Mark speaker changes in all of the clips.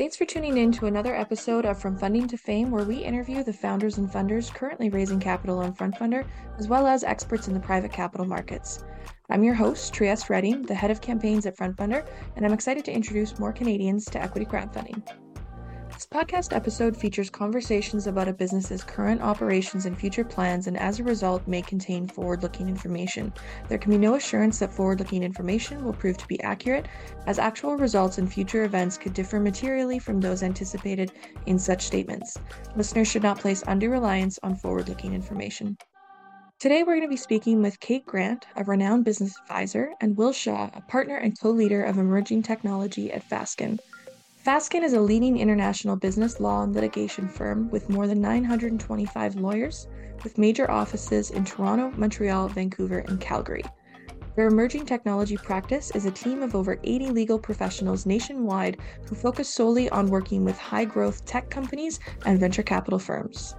Speaker 1: Thanks for tuning in to another episode of From Funding to Fame, where we interview the founders and funders currently raising capital on FrontFundr, as well as experts in the private capital markets. I'm your host, Trieste Redding, the head of campaigns at FrontFundr, and I'm excited to introduce more Canadians to equity crowdfunding. Podcast episode features conversations about a business's current operations and future plans, and as a result, may contain forward looking information. There can be no assurance that forward looking information will prove to be accurate, as actual results and future events could differ materially from those anticipated in such statements. Listeners should not place undue reliance on forward looking information. Today, we're going to be speaking with Kate Grant, a renowned business advisor, and Will Shaw, a partner and co leader of emerging technology at Fasken. Fasken is a leading international business law and litigation firm with more than 925 lawyers, with major offices in Toronto, Montreal, Vancouver, and Calgary. Their emerging technology practice is a team of over 80 legal professionals nationwide who focus solely on working with high growth tech companies and venture capital firms.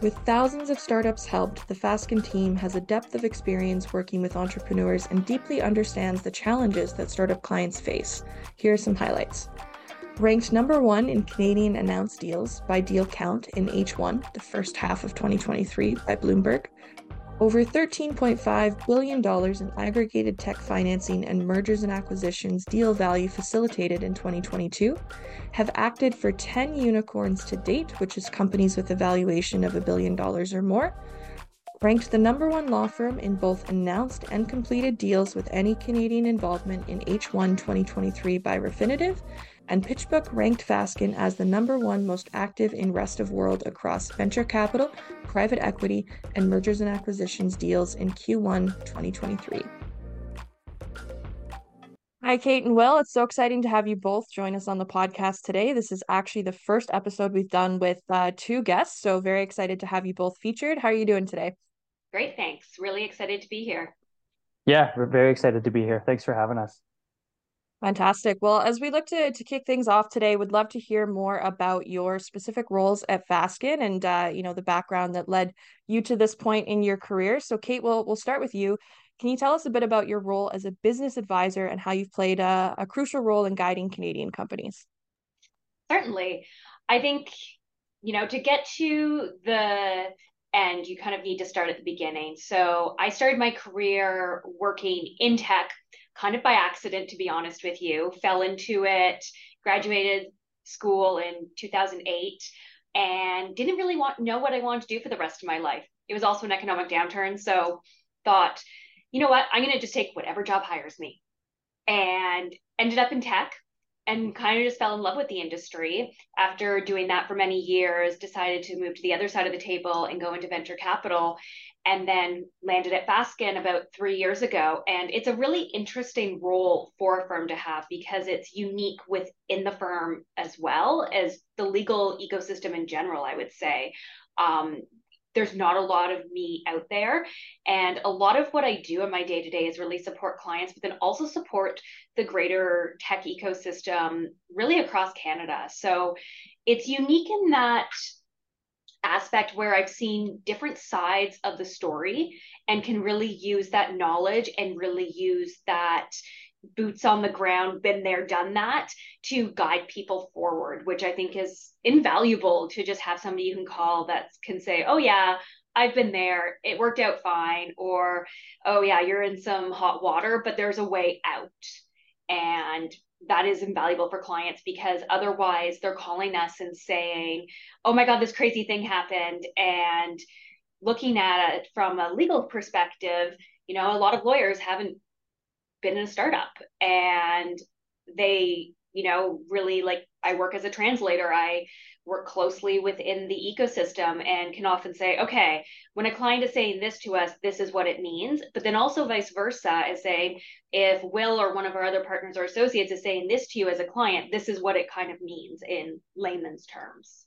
Speaker 1: With thousands of startups helped, the Fasken team has a depth of experience working with entrepreneurs and deeply understands the challenges that startup clients face. Here are some highlights. Ranked number one in Canadian announced deals by deal count in H1, the first half of 2023, by Bloomberg. Over $13.5 billion in aggregated tech financing and mergers and acquisitions deal value facilitated in 2022, have acted for 10 unicorns to date, which is companies with a valuation of a billion dollars or more, ranked the number one law firm in both announced and completed deals with any Canadian involvement in H1 2023 by Refinitiv, and PitchBook ranked Fasken as the number one most active in rest of world across venture capital, private equity, and mergers and acquisitions deals in Q1 2023. Hi, Kate and Will. It's so exciting to have you both join us on the podcast today. This is actually the first episode we've done with uh, two guests, so very excited to have you both featured. How are you doing today?
Speaker 2: Great, thanks. Really excited to be here.
Speaker 3: Yeah, we're very excited to be here. Thanks for having us.
Speaker 1: Fantastic. Well, as we look to to kick things off today, would love to hear more about your specific roles at Fasken and uh, you know the background that led you to this point in your career. So, Kate, we'll we'll start with you. Can you tell us a bit about your role as a business advisor and how you've played a, a crucial role in guiding Canadian companies?
Speaker 2: Certainly, I think you know to get to the end, you kind of need to start at the beginning. So, I started my career working in tech kind of by accident, to be honest with you. Fell into it, graduated school in 2008, and didn't really want know what I wanted to do for the rest of my life. It was also an economic downturn, so thought, you know what, I'm going to just take whatever job hires me, and ended up in tech and kind of just fell in love with the industry after doing that for many years decided to move to the other side of the table and go into venture capital and then landed at Fasken about three years ago. And it's a really interesting role for a firm to have because it's unique within the firm as well as the legal ecosystem in general, I would say. Um, there's not a lot of me out there. And a lot of what I do in my day to day is really support clients, but then also support the greater tech ecosystem really across Canada. So it's unique in that aspect where I've seen different sides of the story and can really use that knowledge and really use that boots on the ground, been there, done that to guide people forward, which I think is invaluable to just have somebody you can call that can say, oh, yeah, I've been there, it worked out fine, or oh, yeah, you're in some hot water, but there's a way out. And that is invaluable for clients because otherwise they're calling us and saying, oh my God, this crazy thing happened. And looking at it from a legal perspective, you know, a lot of lawyers haven't been in a startup and they, you know, really like I work as a translator. I work closely within the ecosystem and can often say, okay, when a client is saying this to us, this is what it means. But then also vice versa is saying, if Will or one of our other partners or associates is saying this to you as a client, this is what it kind of means in layman's terms.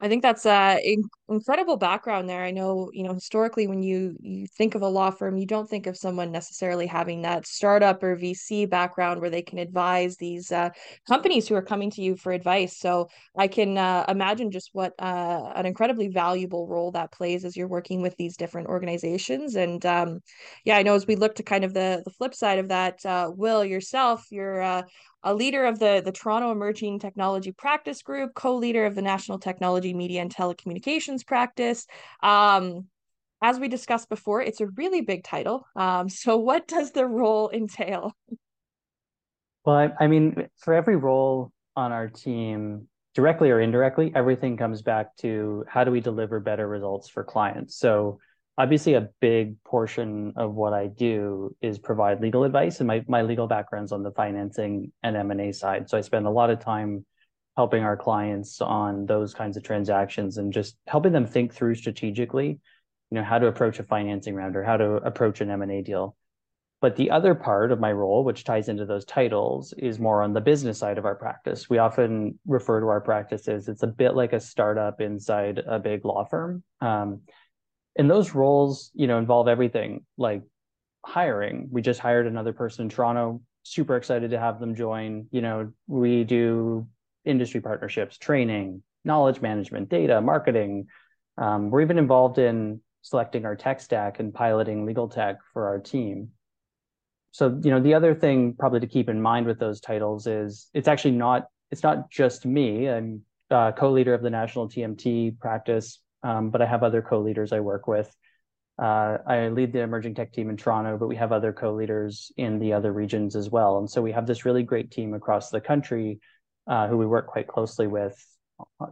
Speaker 1: I think that's uh, incredible background there. I know, you know, historically when you you think of a law firm, you don't think of someone necessarily having that startup or VC background where they can advise these uh, companies who are coming to you for advice. So I can uh, imagine just what uh, an incredibly valuable role that plays as you're working with these different organizations. And um, yeah, I know as we look to kind of the the flip side of that, uh, Will yourself, you're uh, a leader of the, the Toronto Emerging Technology Practice Group, co leader of the National Technology, Media, and Telecommunications Practice. Um, as we discussed before, it's a really big title. Um, so, what does the role entail?
Speaker 3: Well, I, I mean, for every role on our team, directly or indirectly, everything comes back to how do we deliver better results for clients. So, obviously a big portion of what I do is provide legal advice and my, my legal background's on the financing and M&A side. So I spend a lot of time helping our clients on those kinds of transactions and just helping them think through strategically, you know, how to approach a financing round or how to approach an M&A deal. But the other part of my role, which ties into those titles, is more on the business side of our practice. We often refer to our practice as it's a bit like a startup inside a big law firm. Um, and those roles you know involve everything like hiring we just hired another person in toronto super excited to have them join you know we do industry partnerships training knowledge management data marketing um, we're even involved in selecting our tech stack and piloting legal tech for our team so you know the other thing probably to keep in mind with those titles is it's actually not it's not just me i'm co-leader of the national tmt practice um, but I have other co-leaders I work with. Uh, I lead the emerging tech team in Toronto, but we have other co-leaders in the other regions as well. And so we have this really great team across the country uh, who we work quite closely with,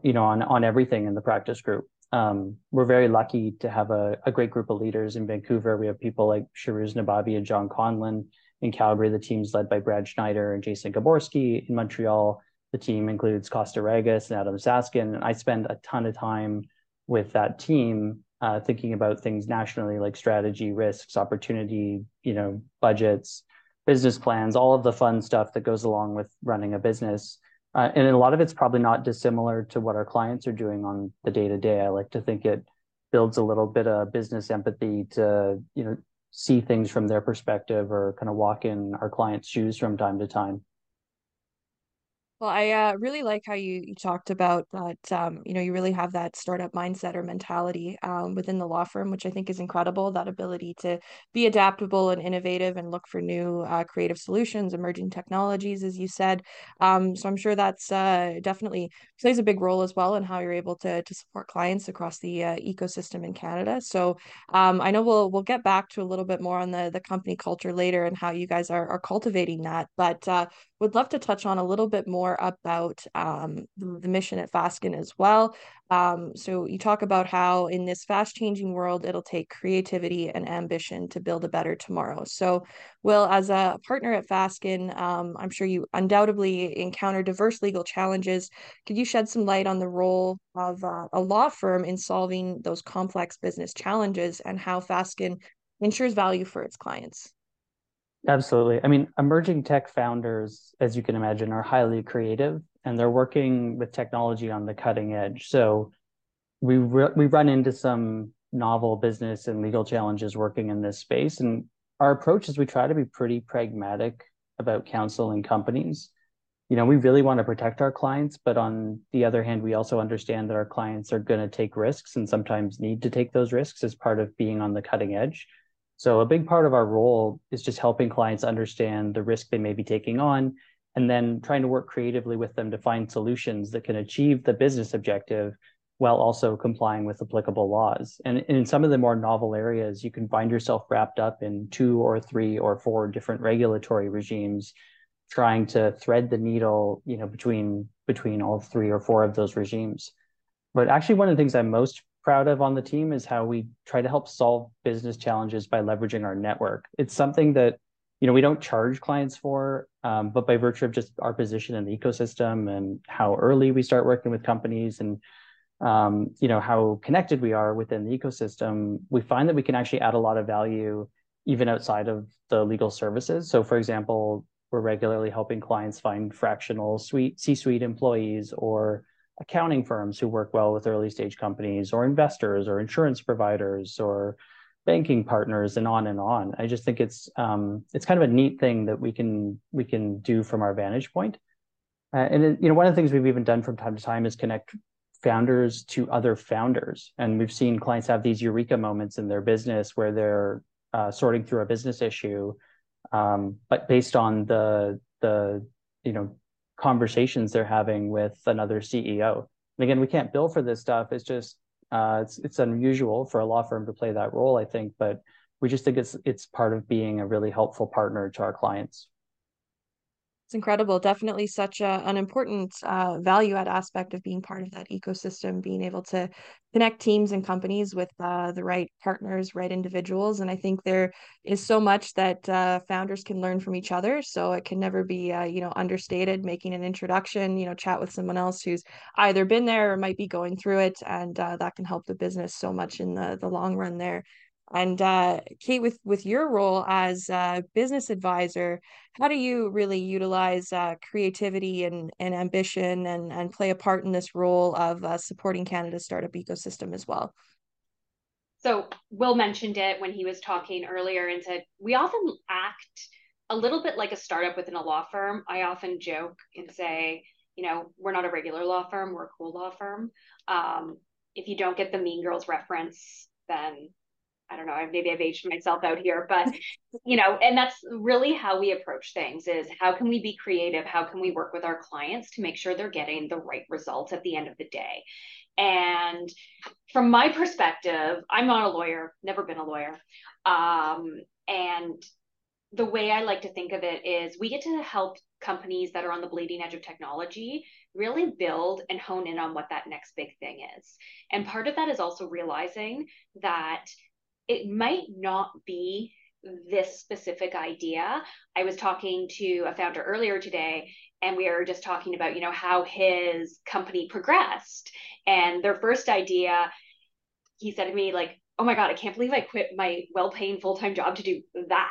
Speaker 3: you know, on on everything in the practice group. Um, we're very lucky to have a, a, great group of leaders in Vancouver. We have people like Shiruz Nababi and John Conlon. In Calgary, the team's led by Brad Schneider and Jason Gaborski. In Montreal, the team includes Costa Regis and Adam Saskin. And I spend a ton of time with that team uh, thinking about things nationally like strategy risks opportunity you know budgets business plans all of the fun stuff that goes along with running a business uh, and a lot of it's probably not dissimilar to what our clients are doing on the day to day i like to think it builds a little bit of business empathy to you know see things from their perspective or kind of walk in our clients shoes from time to time
Speaker 1: well, I uh, really like how you, you talked about that. Um, you know, you really have that startup mindset or mentality um, within the law firm, which I think is incredible. That ability to be adaptable and innovative and look for new uh, creative solutions, emerging technologies, as you said. Um, so I'm sure that's uh, definitely plays a big role as well in how you're able to to support clients across the uh, ecosystem in Canada. So um, I know we'll we'll get back to a little bit more on the the company culture later and how you guys are are cultivating that, but uh, would love to touch on a little bit more about um, the, mission at Fasken as well. Um, so you talk about how in this fast changing world, it'll take creativity and ambition to build a better tomorrow. So Will, as a partner at Fasken, um, I'm sure you undoubtedly encounter diverse legal challenges. Could you shed some light on the role of uh, a law firm in solving those complex business challenges and how Fasken ensures value for its clients?
Speaker 3: Absolutely. I mean, emerging tech founders, as you can imagine, are highly creative and they're working with technology on the cutting edge. So we re- we run into some novel business and legal challenges working in this space and our approach is we try to be pretty pragmatic about counseling companies. You know, we really want to protect our clients, but on the other hand, we also understand that our clients are going to take risks and sometimes need to take those risks as part of being on the cutting edge. So a big part of our role is just helping clients understand the risk they may be taking on and then trying to work creatively with them to find solutions that can achieve the business objective while also complying with applicable laws. And in some of the more novel areas, you can find yourself wrapped up in two or three or four different regulatory regimes trying to thread the needle, you know, between between all three or four of those regimes. But actually one of the things I'm most proud of on the team is how we try to help solve business challenges by leveraging our network. It's something that you know we don't charge clients for, um, but by virtue of just our position in the ecosystem and how early we start working with companies and um, you know how connected we are within the ecosystem, we find that we can actually add a lot of value even outside of the legal services. So, for example, we're regularly helping clients find fractional suite C-suite employees or accounting firms who work well with early stage companies or investors or insurance providers or banking partners and on and on. I just think it's um, it's kind of a neat thing that we can we can do from our vantage point. Uh, and it, you know, one of the things we've even done from time to time is connect founders to other founders, and we've seen clients have these eureka moments in their business where they're uh, sorting through a business issue, um, but based on the the you know conversations they're having with another CEO. And again, we can't bill for this stuff. It's just uh, it's it's unusual for a law firm to play that role, I think, but we just think it's it's part of being a really helpful partner to our clients.
Speaker 1: It's incredible. Definitely such a, an important uh, value add aspect of being part of that ecosystem, being able to connect teams and companies with uh, the right partners, right individuals. And I think there is so much that uh, founders can learn from each other. So it can never be, uh, you know, understated. Making an introduction, you know, chat with someone else who's either been there or might be going through it, and uh, that can help the business so much in the the long run there. And uh, Kate, with with your role as a business advisor, how do you really utilize uh, creativity and, and ambition and, and play a part in this role of uh, supporting Canada's startup ecosystem as well?
Speaker 2: So Will mentioned it when he was talking earlier and said we often act a little bit like a startup within a law firm. I often joke and say, you know, we're not a regular law firm, we're a cool law firm. Um, if you don't get the Mean Girls reference, then I don't know, maybe I've aged myself out here, but you know, and that's really how we approach things is how can we be creative? How can we work with our clients to make sure they're getting the right results at the end of the day? And from my perspective, I'm not a lawyer, never been a lawyer. Um, and the way I like to think of it is we get to help companies that are on the bleeding edge of technology really build and hone in on what that next big thing is. And part of that is also realizing that it might not be this specific idea. I was talking to a founder earlier today and we were just talking about, you know, how his company progressed. And their first idea, he said to me like, "Oh my god, I can't believe I quit my well-paying full-time job to do that."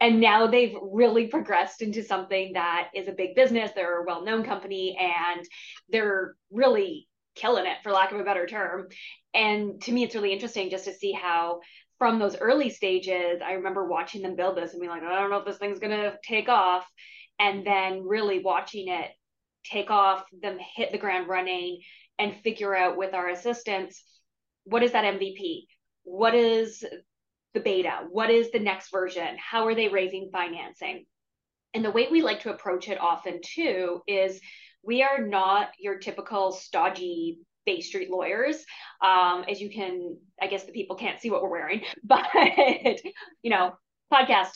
Speaker 2: And now they've really progressed into something that is a big business. They're a well-known company and they're really killing it for lack of a better term. And to me it's really interesting just to see how from those early stages i remember watching them build this and being like i don't know if this thing's going to take off. And then really watching it take off them hit the ground running and figure out with our assistants what is that mvp what is the beta? What is the next version? How are they raising financing? And the way we like to approach it often too is we are not your typical stodgy Bay Street lawyers. Um, as you can, I guess the people can't see what we're wearing, but you know, podcast,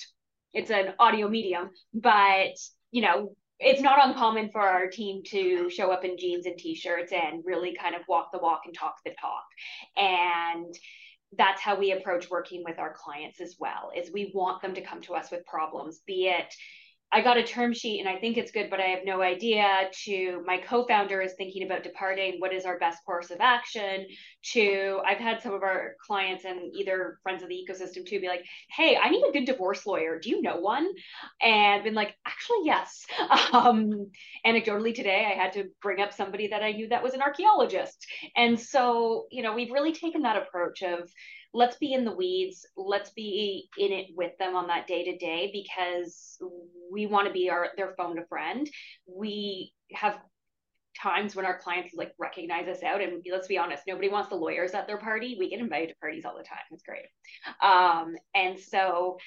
Speaker 2: it's an audio medium, but you know, it's not uncommon for our team to show up in jeans and t-shirts and really kind of walk the walk and talk the talk. And that's how we approach working with our clients as well is we want them to come to us with problems be it I got a term sheet and I think it's good, but I have no idea. To my co founder is thinking about departing. What is our best course of action? To I've had some of our clients and either friends of the ecosystem too be like, hey, I need a good divorce lawyer. Do you know one? And been like, actually, yes. Um, anecdotally, today I had to bring up somebody that I knew that was an archaeologist. And so, you know, we've really taken that approach of, let's be in the weeds. Let's be in it with them on that day to day because we want to be our their phone a friend. We have times when our clients like recognize us out and let's be honest nobody wants the lawyers at their party. We get invited to parties all the time. It's great. Um, and so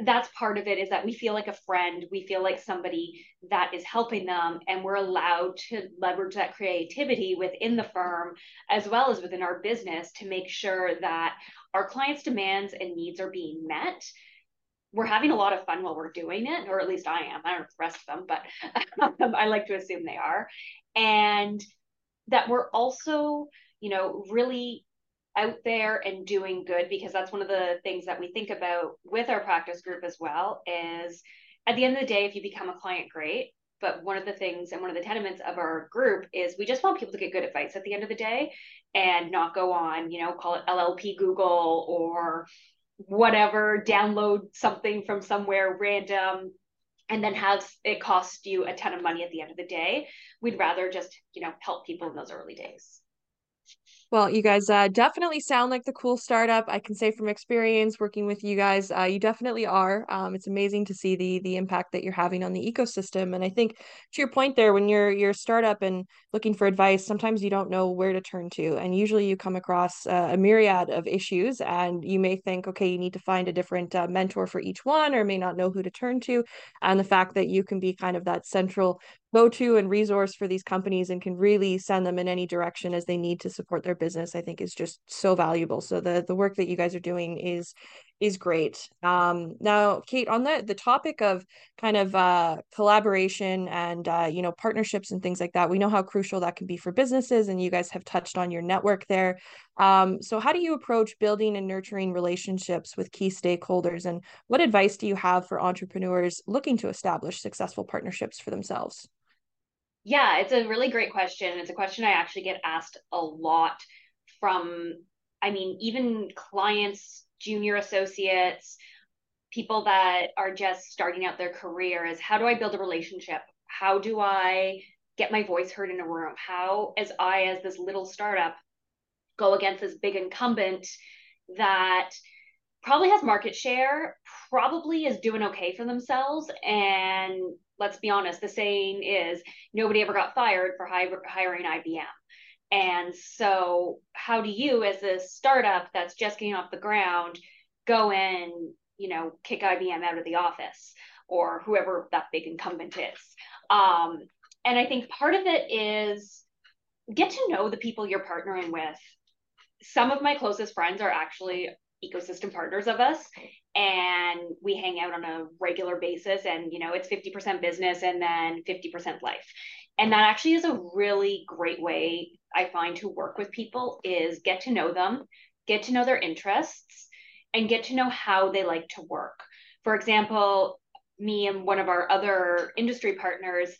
Speaker 2: that's part of it is that we feel like a friend we feel like somebody that is helping them and we're allowed to leverage that creativity within the firm as well as within our business to make sure that our clients demands and needs are being met. We're having a lot of fun while we're doing it or at least i am. I don't know the rest of them but i like to assume they are. And that we're also you know really out there and doing good because that's one of the things that we think about with our practice group as well is at the end of the day if you become a client great but one of the things and one of the tenements of our group is we just want people to get good advice at the end of the day and not go on you know call it llp google or whatever download something from somewhere random and then have it cost you a ton of money at the end of the day. We'd rather just, you know, help people in those early days.
Speaker 1: Well, you guys uh, definitely sound like the cool startup. I can say from experience working with you guys, uh, you definitely are. Um, it's amazing to see the the impact that you're having on the ecosystem. And I think to your point there, when you're you're a startup and looking for advice, sometimes you don't know where to turn to, and usually you come across uh, a myriad of issues, and you may think, okay, you need to find a different uh, mentor for each one, or may not know who to turn to. And the fact that you can be kind of that central go to and resource for these companies and can really send them in any direction as they need to support their business i think is just so valuable. So the the work that you guys are doing is is great. Um now kate on the the topic of kind of uh collaboration and uh you know partnerships and things like that we know how crucial that can be for businesses and you guys have touched on your network there. Um so how do you approach building and nurturing relationships with key stakeholders and what advice do you have for entrepreneurs looking to establish successful partnerships for themselves
Speaker 2: yeah, it's a really great question. It's a question I actually get asked a lot from, I mean, even clients, junior associates, people that are just starting out their career is how do I build a relationship? How do I get my voice heard in a room? How, as I, as this little startup, go against this big incumbent that probably has market share, probably is doing okay for themselves, and let's be honest, the saying is nobody ever got fired for hiring IBM. And so, how do you, as a startup that's just getting off the ground, go and you know kick IBM out of the office or whoever that big incumbent is? Um, and I think part of it is get to know the people you're partnering with. Some of my closest friends are actually ecosystem partners of us and we hang out on a regular basis and you know it's 50% business and then 50% life. And that actually is a really great way i find to work with people is get to know them get to know their interests and get to know how they like to work. For example me and one of our other industry partners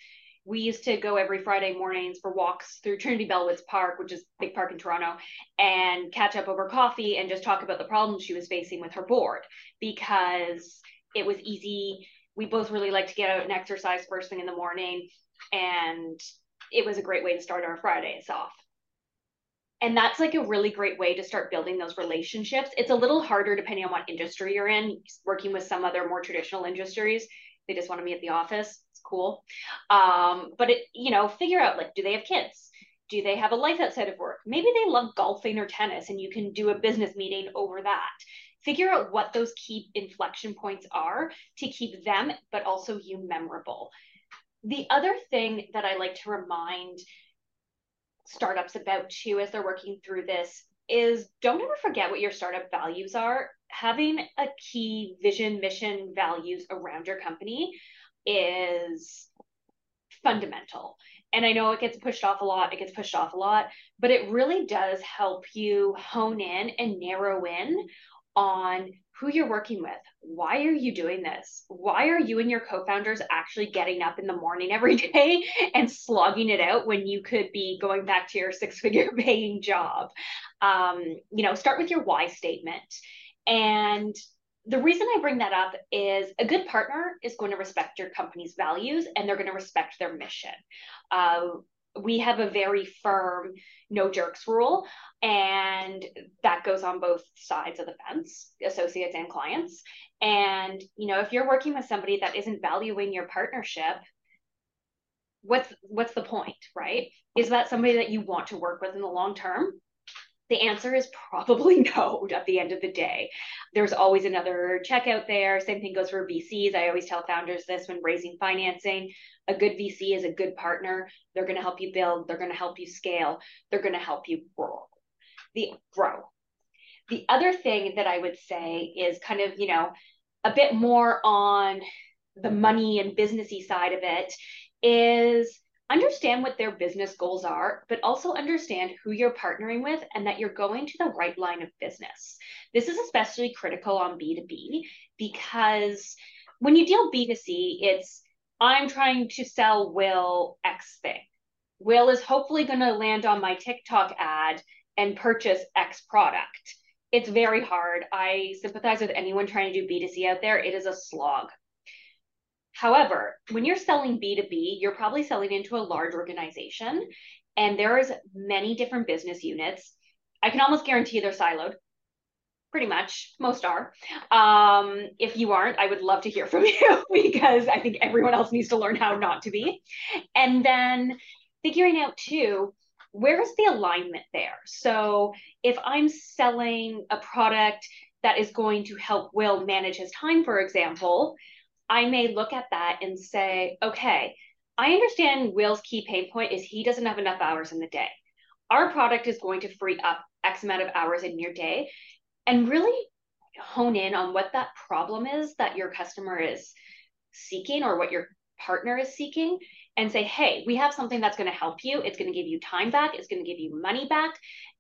Speaker 2: we used to go every Friday mornings for walks through Trinity Bellwoods Park, which is big park in Toronto, and catch up over coffee and just talk about the problems she was facing with her board because it was easy. We both really like to get out and exercise first thing in the morning, and it was a great way to start our Fridays off. And that's like a really great way to start building those relationships. It's a little harder depending on what industry you're in, working with some other more traditional industries. They just want to meet at the office It's cool. Um, but it, you know, figure out like, do they have kids? Do they have a life outside of work? Maybe they love golfing or tennis and you can do a business meeting over that. Figure out what those key inflection points are to keep them, but also you memorable. The other thing that I like to remind startups about too as they're working through this is don't ever forget what your startup values are. Having a key vision, mission, values around your company is fundamental. And I know it gets pushed off a lot, it gets pushed off a lot, but it really does help you hone in and narrow in on who you're working with. Why are you doing this? Why are you and your co founders actually getting up in the morning every day and slogging it out when you could be going back to your six figure paying job? Um, you know, start with your why statement and the reason I bring that up is a good partner is going to respect your company's values and they're going to respect their mission. Uh, we have a very firm no jerks rule, and that goes on both sides of the fence, associates and clients. And you know, if you're working with somebody that isn't valuing your partnership, what's what's the point, right? Is that somebody that you want to work with in the long term? The answer is probably no at the end of the day. There's always another check out there. Same thing goes for VCs. I always tell founders this when raising financing. A good VC is a good partner. They're going to help you build, they're going to help you scale, they're going to help you grow. The grow. The other thing that I would say is kind of, you know, a bit more on the money and businessy side of it is understand what their business goals are, but also understand who you're partnering with and that you're going to the right line of business. This is especially critical on B2B because when you deal B2C, it's I'm trying to sell Will X thing. Will is hopefully going to land on my TikTok ad and purchase X product. It's very hard. I sympathize with anyone trying to do B2C out there. It is a slog However, when you're selling B2B, you're probably selling into a large organization and there's many different business units. I can almost guarantee they're siloed. Pretty much, most are. Um, if you aren't, I would love to hear from you because I think everyone else needs to learn how not to be. And then figuring out too, where's the alignment there? So if I'm selling a product that is going to help Will manage his time, for example, I may look at that and say, okay, I understand Will's key pain point is he doesn't have enough hours in the day. Our product is going to free up X amount of hours in your day and really hone in on what that problem is that your customer is seeking or what your partner is seeking and say, hey, we have something that's going to help you. It's going to give you time back, it's going to give you money back,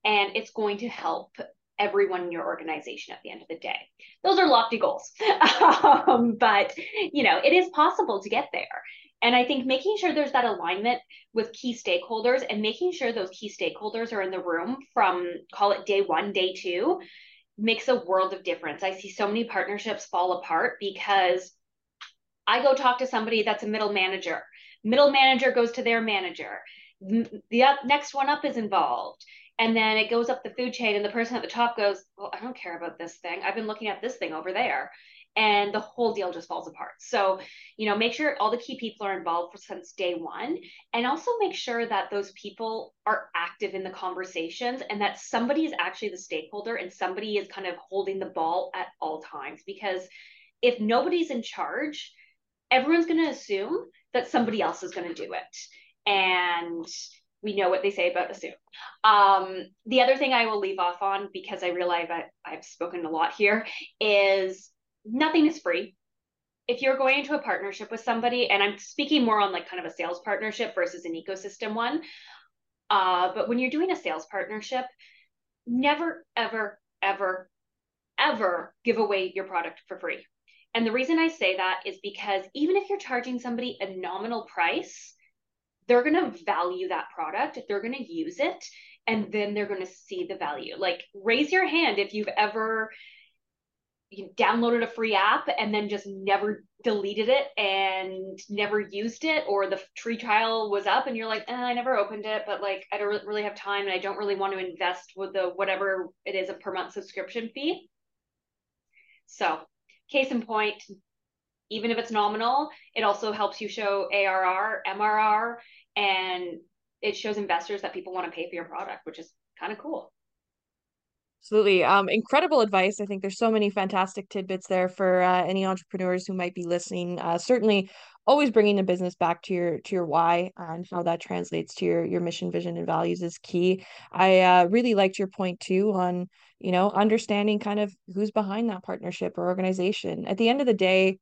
Speaker 2: and it's going to help everyone in your organization at the end of the day. Those are lofty goals. um, but, you know, it is possible to get there. And I think making sure there's that alignment with key stakeholders and making sure those key stakeholders are in the room from call it day one, day two, makes a world of difference. I see so many partnerships fall apart because I go talk to somebody that's a middle manager. Middle manager goes to their manager. The next one up is involved. And then it goes up the food chain, and the person at the top goes, Well, I don't care about this thing. I've been looking at this thing over there and the whole deal just falls apart. So, you know, make sure all the key people are involved since day one, and also make sure that those people are active in the conversations and that somebody is actually the stakeholder and somebody is kind of holding the ball at all times. Because if nobody's in charge, everyone's going to assume that somebody else is going to do it. And we know what they say about assume. Um, the other thing I will leave off on because I realize that I've spoken a lot here is nothing is free. If you're going into a partnership with somebody, and I'm speaking more on like kind of a sales partnership versus an ecosystem one, uh, but when you're doing a sales partnership, never, ever, ever, ever give away your product for free. And the reason I say that is because even if you're charging somebody a nominal price, they're going to value that product, they're going to use it, and then they're going to see the value. Like, raise your hand if you've ever you downloaded a free app and then just never deleted it and never used it or the free trial was up and you're like eh, i never opened it but like i don't really have time and i don't really want to invest with the whatever it is a per month subscription fee so case in point even if it's nominal it also helps you show arr mrr and it shows investors that people want to pay for your product which is kind of cool
Speaker 1: Absolutely. Um, incredible advice. I think there's so many fantastic tidbits there for uh, any entrepreneurs who might be listening. Uh, certainly, always bringing the business back to your to your why and how that translates to your your mission, vision, and values is key. I uh, really liked your point too on you know understanding kind of who's behind that partnership or organization. At the end of the day,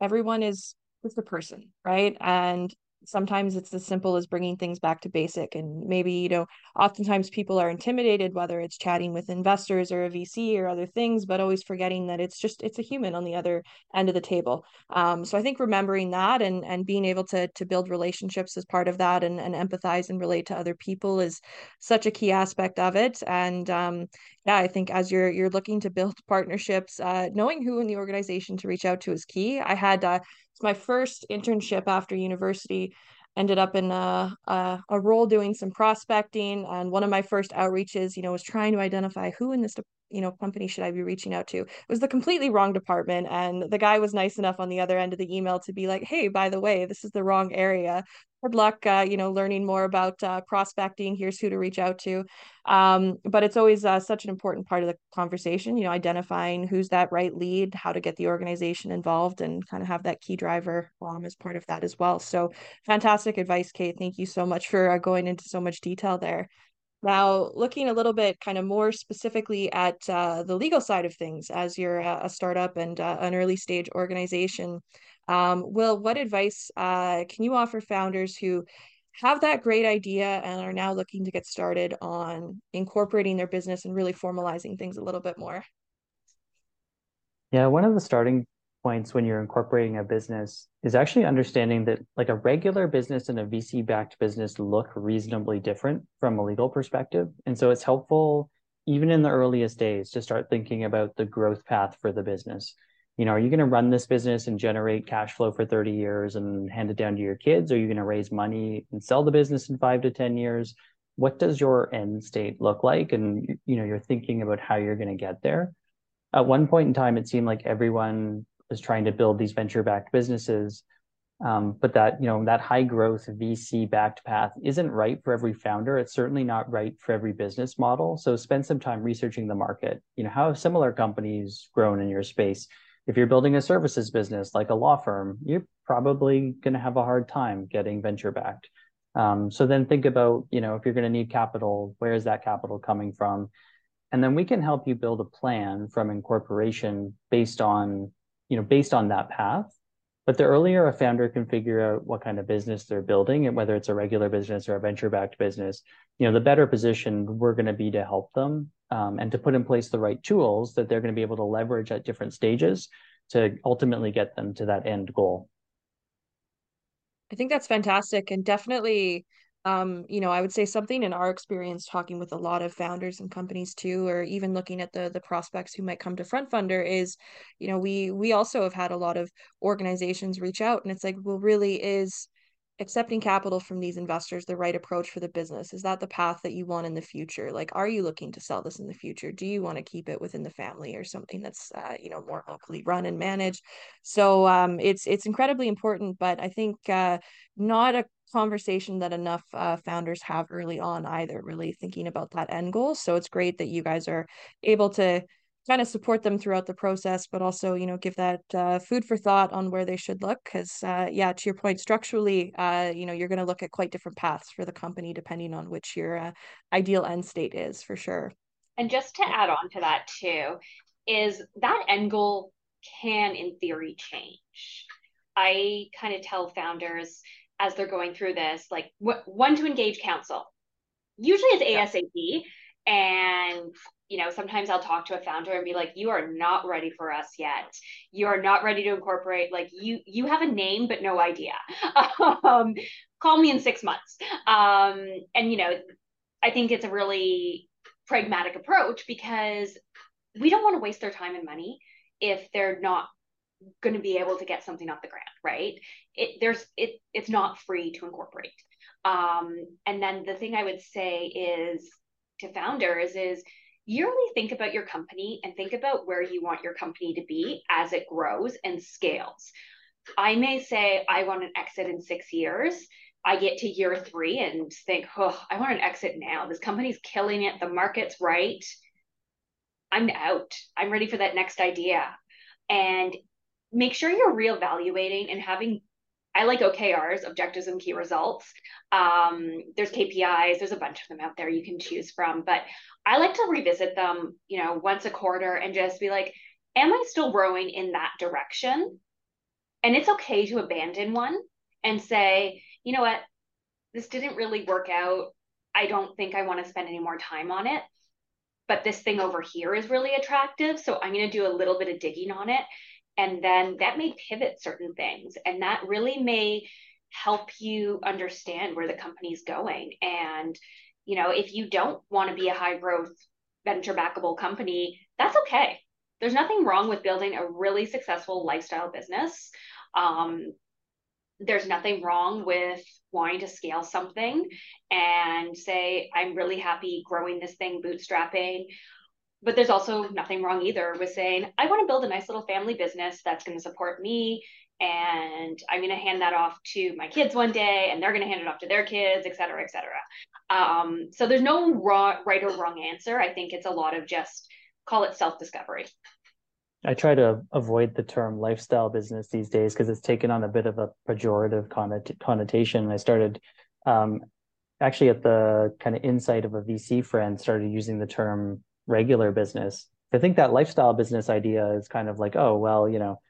Speaker 1: everyone is just a person, right? And sometimes it's as simple as bringing things back to basic and maybe you know oftentimes people are intimidated whether it's chatting with investors or a vc or other things but always forgetting that it's just it's a human on the other end of the table. Um, so i think remembering that and and being able to to build relationships as part of that and, and empathize and relate to other people is such a key aspect of it. And um, yeah i think as you're you're looking to build partnerships uh, knowing who in the organization to reach out to is key. I had uh, my first internship after university ended up in a, a, a, role doing some prospecting and one of my first outreaches you know was trying to identify who in this you know company should i be reaching out to? It was the completely wrong department and the guy was nice enough on the other end of the email to be like hey by the way this is the wrong area. Good luck uh, you know learning more about uh, prospecting. Here's who to reach out to. Um, but it's always uh, such an important part of the conversation you know identifying who's that right lead how to get the organization involved and kind of have that key driver um, as part of that as well. So fantastic advice kate. Thank you so much for uh, going into so much detail there now, looking a little bit kind of more specifically at uh, the legal side of things, as you're a startup and uh, an early stage organization, um, Will, what advice uh, can you offer founders who have that great idea and are now looking to get started on incorporating their business and really formalizing things a little bit more?
Speaker 3: Yeah, one of the starting points when you're incorporating a business is actually understanding that like a regular business and a VC backed business look reasonably different from a legal perspective. And so it's helpful even in the earliest days to start thinking about the growth path for the business. you know, are you going to run this business and generate cash flow for 30 years and hand it down to your kids? Are you going to raise money and sell the business in five to 10 years? What does your end state look like? And, you know, you're thinking about how you're going to get there. At one point in time, it seemed like everyone was trying to build these venture backed businesses um, but that you know that high growth VC backed path isn't right for every founder. It's certainly not right for every business model. So spend some time researching the market. You know how have similar companies grown in your space? If you're building a services business like a law firm, you're probably going to have a hard time getting venture backed. Um, so then think about you know if you're going to need capital, where is that capital coming from? And then we can help you build a plan from incorporation based on you know based on that path but the earlier a founder can figure out what kind of business they're building and whether it's a regular business or a venture backed business, you know, the better positioned we're going to be to help them um, and to put in place the right tools that they're going to be able to leverage at different stages to ultimately get them to that end goal.
Speaker 1: I think that's fantastic and definitely um, you know, I would say something in our experience talking with a lot of founders and companies too, or even looking at the the prospects who might come to FrontFundr is, you know, we we also have had a lot of organizations reach out and it's like, well, really is accepting capital from these investors the right approach for the business? Is that the path that you want in the future? Like are you looking to sell this in the future? Do you want to keep it within the family or something that's uh, you know more locally run and managed? So um, it's it's incredibly important but i think uh, not a conversation that enough uh, founders have early on either really thinking about that end goal so it's great that you guys are able to kind of support them throughout the process, but also, you know, give that uh, food for thought on where they should look. Because, uh, yeah, to your point, structurally, uh, you know, you're going to look at quite different paths for the company depending on which your uh, ideal end state is for sure.
Speaker 2: And just to add on to that too, is that end goal can, in theory, change. I kind of tell founders as they're going through this, like, wh- one to engage counsel. Usually it's ASAP. Yeah. And you know, sometimes I'll talk to a founder and be like, you are not ready for us yet. You are not ready to incorporate. Like you, you have a name, but no idea. um, call me in six months. Um, and you know, I think it's a really pragmatic approach because we don't want to waste their time and money if they're not going to be able to get something off the ground, right? It there's it it's not free to incorporate. Um, and then the thing I would say is to founders is yearly think about your company and think about where you want your company to be as it grows and scales. I may say, I want an exit in six years. I get to year three and think, oh, I want an exit now. This company's killing it. The market's right. I'm out. I'm ready for that next idea. And make sure you're reevaluating and having I like OKRs, objectives and key results. Um, there's KPIs, there's a bunch of them out there you can choose from, but I like to revisit them, you know, once a quarter and just be like, am I still growing in that direction? And it's okay to abandon one and say, you know what, this didn't really work out. I don't think I want to spend any more time on it. But this thing over here is really attractive. So I'm going to do a little bit of digging on it and then that may pivot certain things and that really may help you understand where the company's going. And you know if you don't want to be a high growth venture backable company that's okay. There's nothing wrong with building a really successful lifestyle business. Um, there's nothing wrong with wanting to scale something and say i'm really happy growing this thing bootstrapping but there's also nothing wrong either with saying i want to build a nice little family business that's going to support me and i'm going to hand that off to my kids one day and they're going to hand it off to their kids et cetera et cetera. Um, so there's no wrong, right or wrong answer. I think it's a lot of just call it self-discovery.
Speaker 3: I try to avoid the term lifestyle business these days because it's taken on a bit of a pejorative connotation. I started um, actually at the kind of insight of a VC friend started using the term regular business. I think that lifestyle business idea is kind of like, oh, well, you know,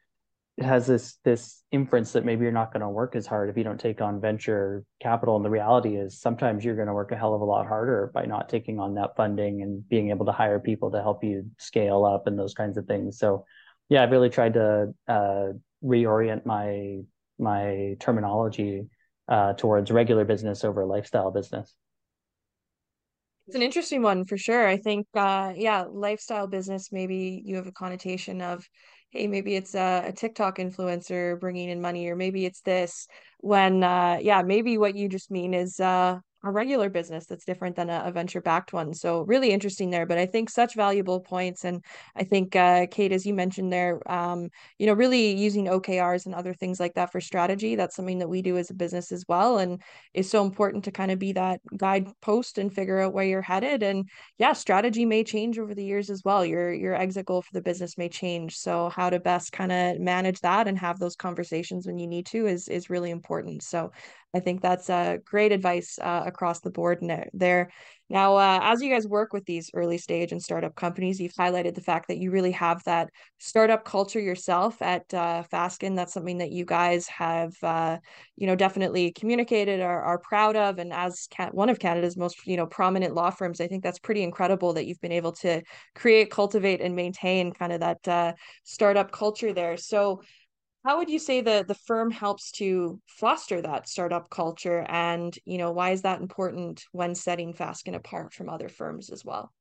Speaker 3: it has this this inference that maybe you're not going to work as hard if you don't take on venture capital. And the reality is sometimes you're going to work a hell of a lot harder by not taking on that funding and being able to hire people to help you scale up and those kinds of things. So yeah, I've really tried to uh, reorient my my terminology uh, towards regular business over lifestyle business.
Speaker 1: It's an interesting one for sure. I think, uh, yeah, lifestyle business, maybe you have a connotation of hey, maybe it's a, a TikTok influencer bringing in money, or maybe it's this. When, uh, yeah, maybe what you just mean is uh, a regular business that's different than a, a venture backed one. So really interesting there. But I think such valuable points, and I think uh, Kate, as you mentioned there, um, you know, really using OKRs and other things like that for strategy. That's something that we do as a business as well, and is so important to kind of be that guidepost and figure out where you're headed. And yeah, strategy may change over the years as well. Your your exit goal for the business may change. So how to best kind of manage that and have those conversations when you need to is is really important. So I think that's uh, great advice uh, across the board there. Now, uh, as you guys work with these early stage and startup companies, you've highlighted the fact that you really have that startup culture yourself at uh, Fasken. That's something that you guys have, uh, you know, definitely communicated, are, are proud of, and as one of Canada's most, you know, prominent law firms, I think that's pretty incredible that you've been able to create, cultivate, and maintain kind of that uh, startup culture there. So, how would you say the the firm helps to foster that startup culture? And you know why is that important when setting Fasken apart from other firms as well?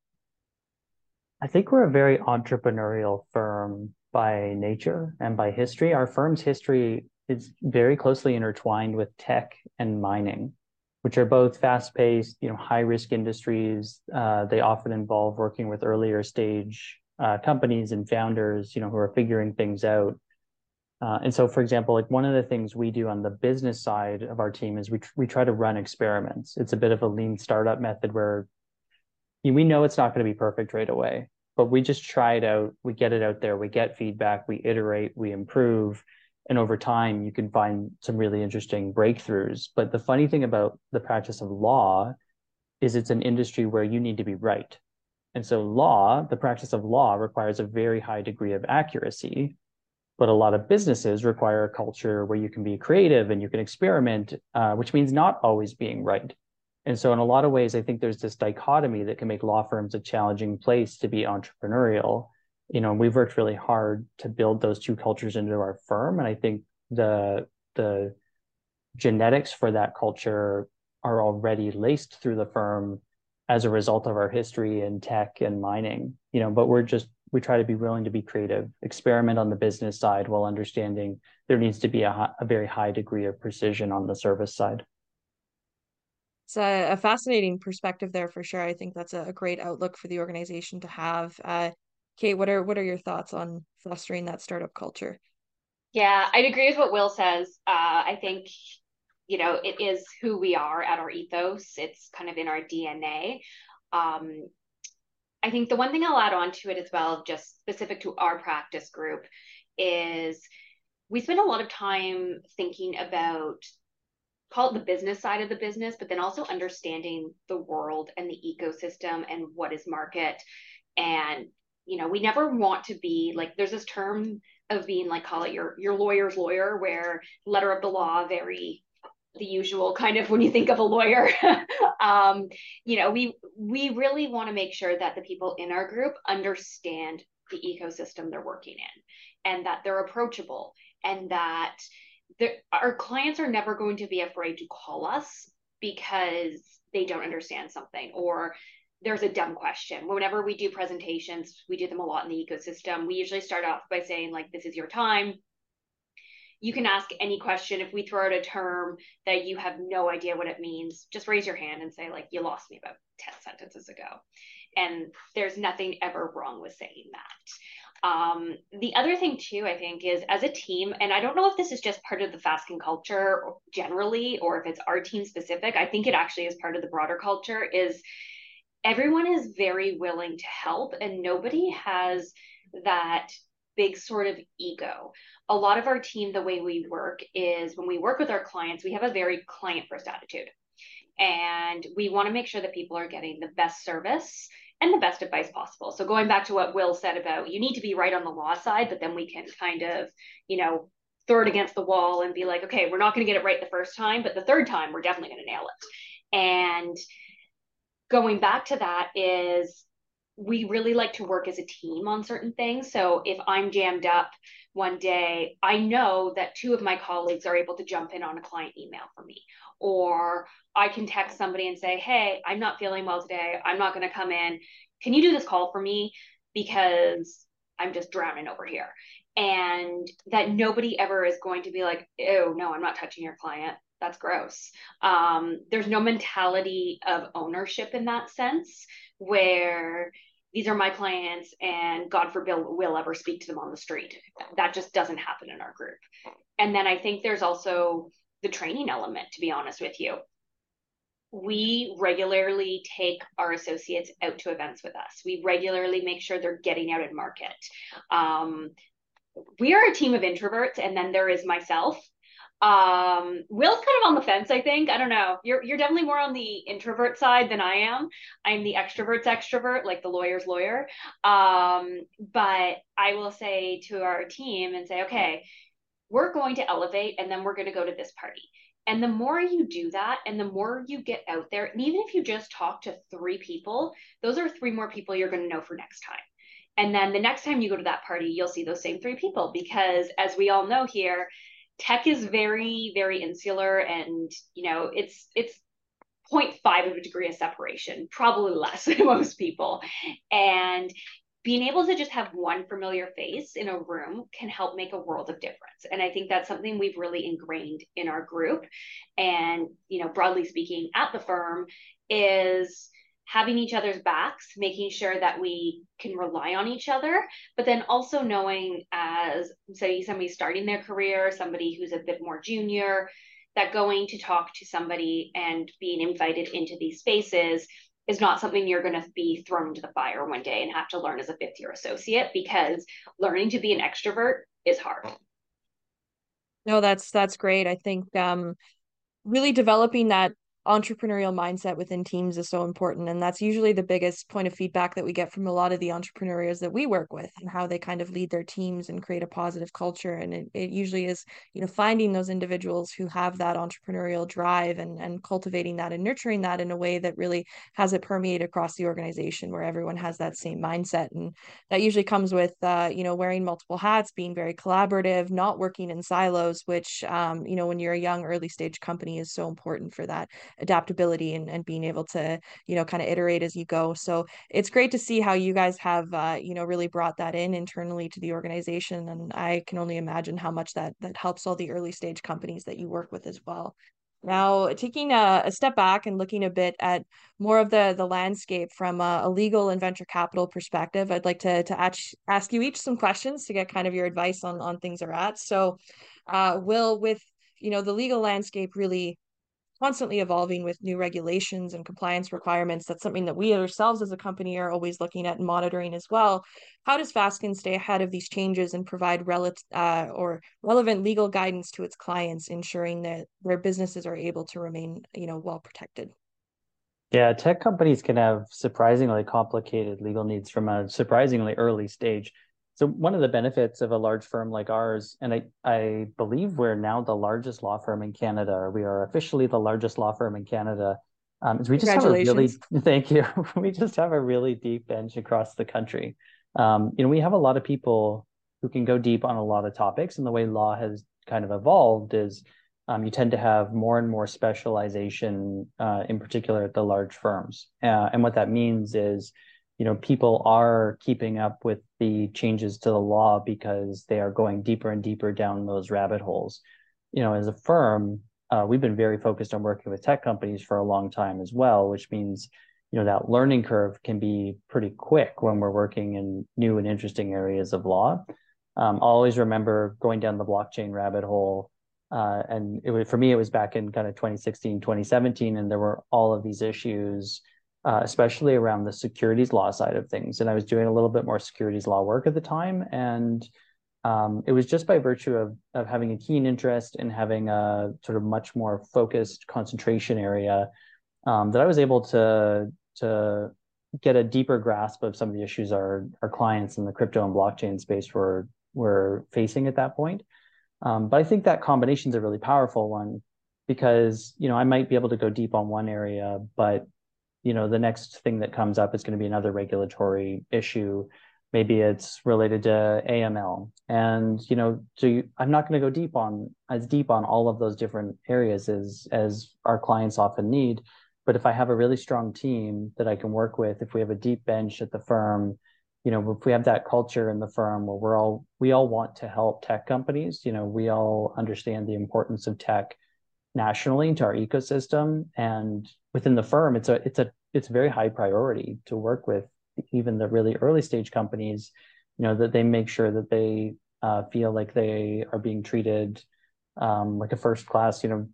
Speaker 3: I think we're a very entrepreneurial firm by nature and by history. Our firm's history is very closely intertwined with tech and mining which are both fast-paced you know high risk industries. Uh, they often involve working with earlier stage uh, companies and founders you know who are figuring things out uh, and so, for example, like one of the things we do on the business side of our team is we tr- we try to run experiments. It's a bit of a lean startup method where we know it's not going to be perfect right away, but we just try it out. We get it out there. We get feedback. We iterate. We improve, and over time, you can find some really interesting breakthroughs. But the funny thing about the practice of law is it's an industry where you need to be right. And so, law, the practice of law, requires a very high degree of accuracy but a lot of businesses require a culture where you can be creative and you can experiment, uh, which means not always being right. And so, in a lot of ways, I think there's this dichotomy that can make law firms a challenging place to be entrepreneurial. You know, we've worked really hard to build those two cultures into our firm, and I think the the genetics for that culture are already laced through the firm as a result of our history in tech and mining. You know, but we're just we try to be willing to be creative, experiment on the business side while understanding there needs to be a, a very high degree of precision on the service side.
Speaker 1: It's a, a, fascinating perspective there for sure. I think that's a, a great outlook for the organization to have. Uh, Kate, what are what are your thoughts on fostering that startup culture?
Speaker 2: Yeah, I'd agree with what Will says. Uh, I think you know it is who we are at our ethos. It's kind of in our DNA. Um, I think the one thing I'll add on to it as well, just specific to our practice group, is we spend a lot of time thinking about call it the business side of the business, but then also understanding the world and the ecosystem and what is market. And, you know, we never want to be like there's this term of being like call it your your lawyer's lawyer, where letter of the law, very the usual kind of when you think of a lawyer um, you know we we really want to make sure that the people in our group understand the ecosystem they're working in and that they're approachable and that our clients are never going to be afraid to call us because they don't understand something or there's a dumb question. Whenever we do presentations, we do them a lot in the ecosystem. We usually start off by saying, like, this is your time you can ask any question. If we throw out a term that you have no idea what it means, just raise your hand and say, like, you lost me about 10 sentences ago. And there's nothing ever wrong with saying that. Um, the other thing, too, I think, is as a team, and I don't know if this is just part of the Fasken culture generally, or if it's our team specific, I think it actually is part of the broader culture, is everyone is very willing to help, and nobody has that big sort of ego a lot of our team, the way we work is when we work with our clients, we have a very client first attitude. And we want to make sure that people are getting the best service and the best advice possible. So going back to what Will said about you need to be right on the law side, but then we can kind of, you know, throw it against the wall and be like, okay, we're not going to get it right the first time, but the third time we're definitely going to nail it. And going back to that is we really like to work as a team on certain things. So if I'm jammed up one day, I know that two of my colleagues are able to jump in on a client email for me. Or I can text somebody and say, Hey, I'm not feeling well today. I'm not going to come in. Can you do this call for me? Because I'm just drowning over here. and that nobody ever is going to be like, oh, no, I'm not touching your client. That's gross. Um, there's no mentality of ownership in that sense where these are my clients and God forbid we'll ever speak to them on the street. That just doesn't happen in our group. And then I think there's also the training element, to be honest with you. We regularly take our associates out to events with us. We regularly make sure they're getting out in market. Um, we are a team of introverts, and then there is myself. Um, Will's kind of on the fence, I think. I don't know. You're you're definitely more on the introvert side than I am. I'm the extrovert's extrovert, like the lawyer's lawyer. Um, but I will say to our team and say, okay, we're going to elevate and then we're going to go to this party. And the more you do that and the more you get out there, and even if you just talk to three people, those are three more people you're going to know for next time. And then the next time you go to that party, you'll see those same three people because as we all know here, tech is very, very insular and you know, it's it's 0.5 of a degree of separation, probably less than most people. And being able to just have one familiar face in a room can help make a world of difference and i think that's something we've really ingrained in our group and you know broadly speaking at the firm is having each other's backs making sure that we can rely on each other but then also knowing as say somebody starting their career somebody who's a bit more junior that going to talk to somebody and being invited into these spaces is not something you're going to be thrown into the fire one day and have to learn as a fifth year associate because learning to be an extrovert is hard.
Speaker 1: No, that's that's great. I think um really developing that entrepreneurial mindset within teams is so important and that's usually the biggest point of feedback that we get from a lot of the entrepreneurs that we work with and how they kind of lead their teams and create a positive culture and it, it usually is you know finding those individuals who have that entrepreneurial drive and and cultivating that and nurturing that in a way that really has it permeate across the organization where everyone has that same mindset and that usually comes with uh, you know wearing multiple hats being very collaborative not working in silos which um, you know when you're a young early stage company is so important for that adaptability and, and being able to you know kind of iterate as you go so it's great to see how you guys have uh, you know really brought that in internally to the organization and i can only imagine how much that that helps all the early stage companies that you work with as well now, taking a, a, step back and looking a bit at more of the the landscape from a, a, legal and venture capital perspective, I'd like to to ask, ask you each some questions to get kind of your advice on on things are at. So, uh, Will, with you know the legal landscape really constantly evolving with new regulations and compliance requirements. That's something that we ourselves as a company are always looking at and monitoring as well. How does Fasken stay ahead of these changes and provide rel- uh, or relevant legal guidance to its clients, ensuring that their businesses are able to remain, you know, well protected?
Speaker 3: Yeah, tech companies can have surprisingly complicated legal needs from a surprisingly early stage. So one of the benefits of a large firm like ours, and I, I believe we're now the largest law firm in Canada. We are officially the largest law firm in Canada. Um, is we just have a really thank you. we just have a really deep bench across the country. Um, you know, we have a lot of people who can go deep on a lot of topics, and the way law has kind of evolved is um, you tend to have more and more specialization, uh, in particular at the large firms. Uh, and what that means is you know people are keeping up with the changes to the law because they are going deeper and deeper down those rabbit holes. You know as a firm uh, we've been very focused on working with tech companies for a long time as well which means you know that learning curve can be pretty quick when we're working in new and interesting areas of law. Um, i always remember going down the blockchain rabbit hole uh, and it was for me it was back in kind of 2016 2017 and there were all of these issues uh, especially around the securities law side of things. And I was doing a little bit more securities law work at the time. And um, it was just by virtue of, of having a keen interest and having a sort of much more focused concentration area um, that I was able to, to get a deeper grasp of some of the issues our, our clients in the crypto and blockchain space were, were facing at that point. Um, but I think that combination is a really powerful one because you know I might be able to go deep on one area, but you know the next thing that comes up is going to be another regulatory issue. Maybe it's related to aml and you know so you, i'm not going to go deep on as deep on all of those different areas as as our clients often need. But if i have a really strong team that i can work with if we have a deep bench at the firm you know if we have that culture in the firm where we're all we all want to help tech companies you know we all understand the importance of tech nationally to our ecosystem and within the firm it's a it's a it's very high priority to work with even the really early stage companies you know that they make sure that they uh, feel like they are being treated um, like a first class you know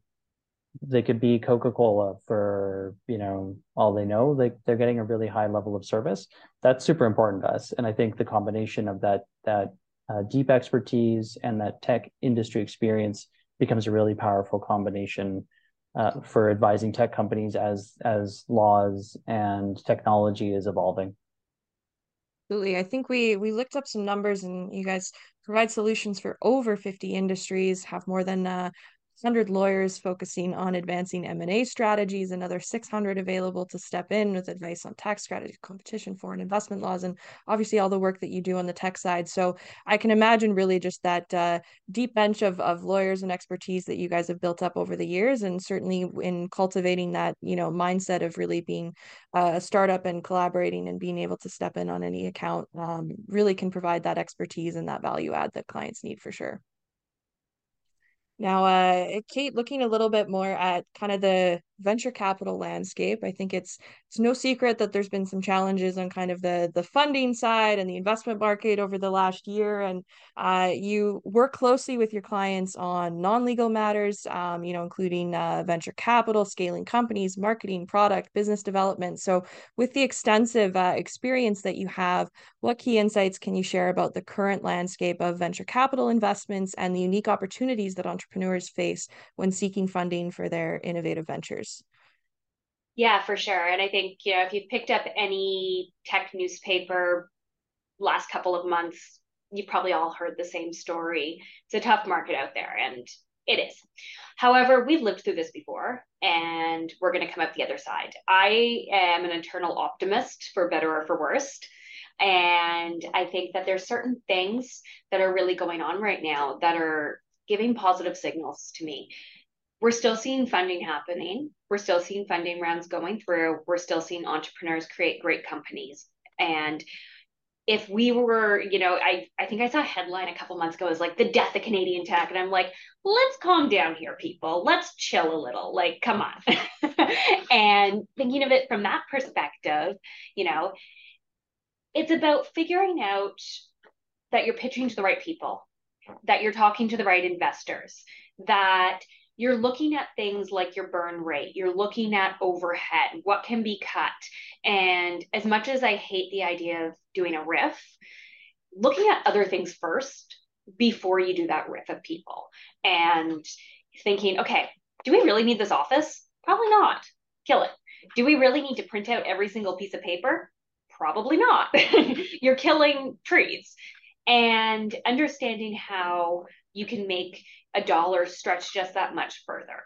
Speaker 3: they could be coca-cola for you know all they know like they're getting a really high level of service. That's super important to us. And i think the combination of that that uh, deep expertise and that tech industry experience becomes a really powerful combination uh, for advising tech companies as as laws and technology is evolving
Speaker 1: Absolutely. I think we we looked up some numbers and you guys provide solutions for over 50 industries, have more than uh, 100 lawyers focusing on advancing M&A strategies, another 600 available to step in with advice on tax strategy, competition, foreign investment laws, and obviously all the work that you do on the tech side. So I can imagine really just that uh, deep bench of, of lawyers and expertise that you guys have built up over the years, and certainly in cultivating that, you know, mindset of really being uh, a startup and collaborating and being able to step in on any account um, really can provide that expertise and that value add that clients need for sure. Now, uh, Kate, looking a little bit more at kind of the venture capital landscape. I think it's it's no secret that there's been some challenges on kind of the the funding side and the investment market over the last year. And uh, you work closely with your clients on non-legal matters, um, you know, including uh, venture capital, scaling companies, marketing, product, business development. So, with the extensive uh, experience that you have, what key insights can you share about the current landscape of venture capital investments and the unique opportunities that entrepreneurs face when seeking funding for their innovative ventures?
Speaker 2: Yeah, for sure. And I think, you know, if you've picked up any tech newspaper last couple of months, you've probably all heard the same story. It's a tough market out there, and it is. However, we've lived through this before, and we're going to come out the other side. I am an internal optimist, for better or for worse. And I think that there's certain things that are really going on right now that are giving positive signals to me we're still seeing funding happening. We're still seeing funding rounds going through. We're still seeing entrepreneurs create great companies. And if we were, you know, I, I think I saw a headline a couple months ago is like the death of Canadian tech. And I'm like, let's calm down here, people. Let's chill a little. Like, come on. and thinking of it from that perspective, you know, it's about figuring out that you're pitching to the right people, that you're talking to the right investors, that you're looking at things like your burn rate, you're looking at overhead, what can be cut. And as much as I hate the idea of doing a riff, looking at other things first before you do that riff of people and thinking, okay, do we really need this office? Probably not. Kill it. Do we really need to print out every single piece of paper? Probably not. You're killing trees. And understanding how you can make a dollar stretch just that much further.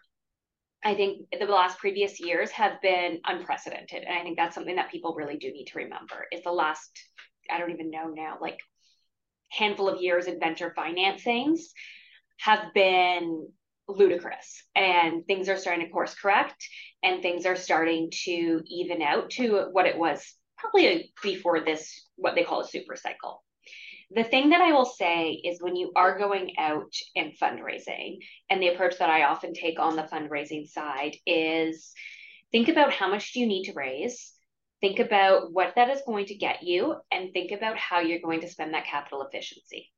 Speaker 2: I think the last previous years have been unprecedented. And I think that's something that people really do need to remember is the last, I don't even know now, like handful of years in venture financings have been ludicrous and things are starting to course correct and things are starting to even out to what it was probably before this, what they call a super cycle. The thing that I will say is when you are going out and fundraising, and the approach that I often take on the fundraising side is think about how much do you need to raise, think about what that is going to get you, and think about how you're going to spend that capital efficiency.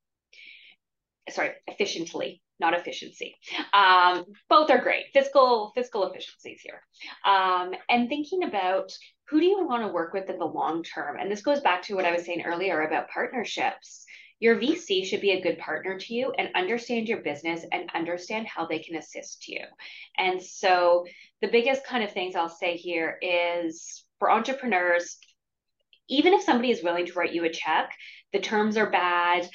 Speaker 2: Sorry, efficiently, not efficiency. Um, both are great. Fiscal fiscal efficiencies here, um, and thinking about who do you want to work with in the long term? And this goes back to what I was saying earlier about partnerships. Your VC should be a good partner to you and understand your business and understand how they can assist you. And so, the biggest kind of things I'll say here is for entrepreneurs, even if somebody is willing to write you a check, the terms are bad,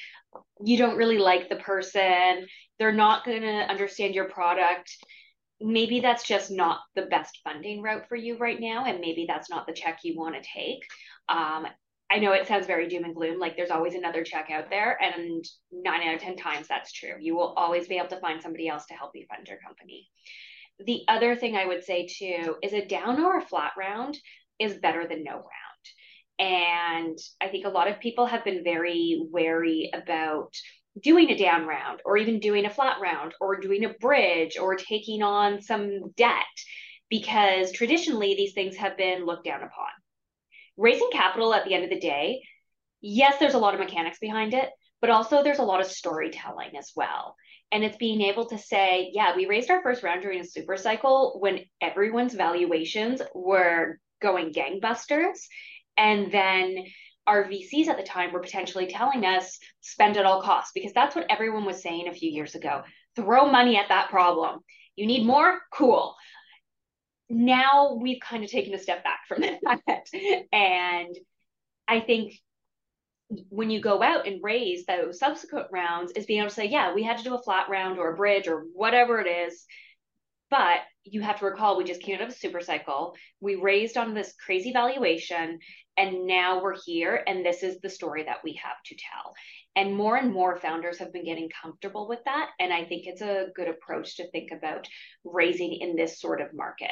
Speaker 2: you don't really like the person, they're not going to understand your product. Maybe that's just not the best funding route for you right now and maybe that's not the check you want to take. Um, i know it sounds very doom and gloom like there's always another check out there and nine out of ten times that's true. You will always be able to find somebody else to help you fund your company. The other thing i would say too is a down or a flat round is better than no round. And I think a lot of people have been very wary about doing a down round or even doing a flat round or doing a bridge or taking on some debt because traditionally these things have been looked down upon. Raising capital at the end of the day, yes, there's a lot of mechanics behind it, but also there's a lot of storytelling as well. And it's being able to say, yeah, we raised our first round during a super cycle when everyone's valuations were going gangbusters. And then our VCs at the time were potentially telling us spend at all costs because that's what everyone was saying a few years ago. Throw money at that problem. You need more? Cool. Now we've kind of taken a step back from that. and I think when you go out and raise those subsequent rounds is being able to say, yeah, we had to do a flat round or a bridge or whatever it is. But you have to recall we just came out of a super cycle. We raised on this crazy valuation and now we're here and this is the story that we have to tell. And more and more founders have been getting comfortable with that and i think it's a good approach to think about raising in this sort of market.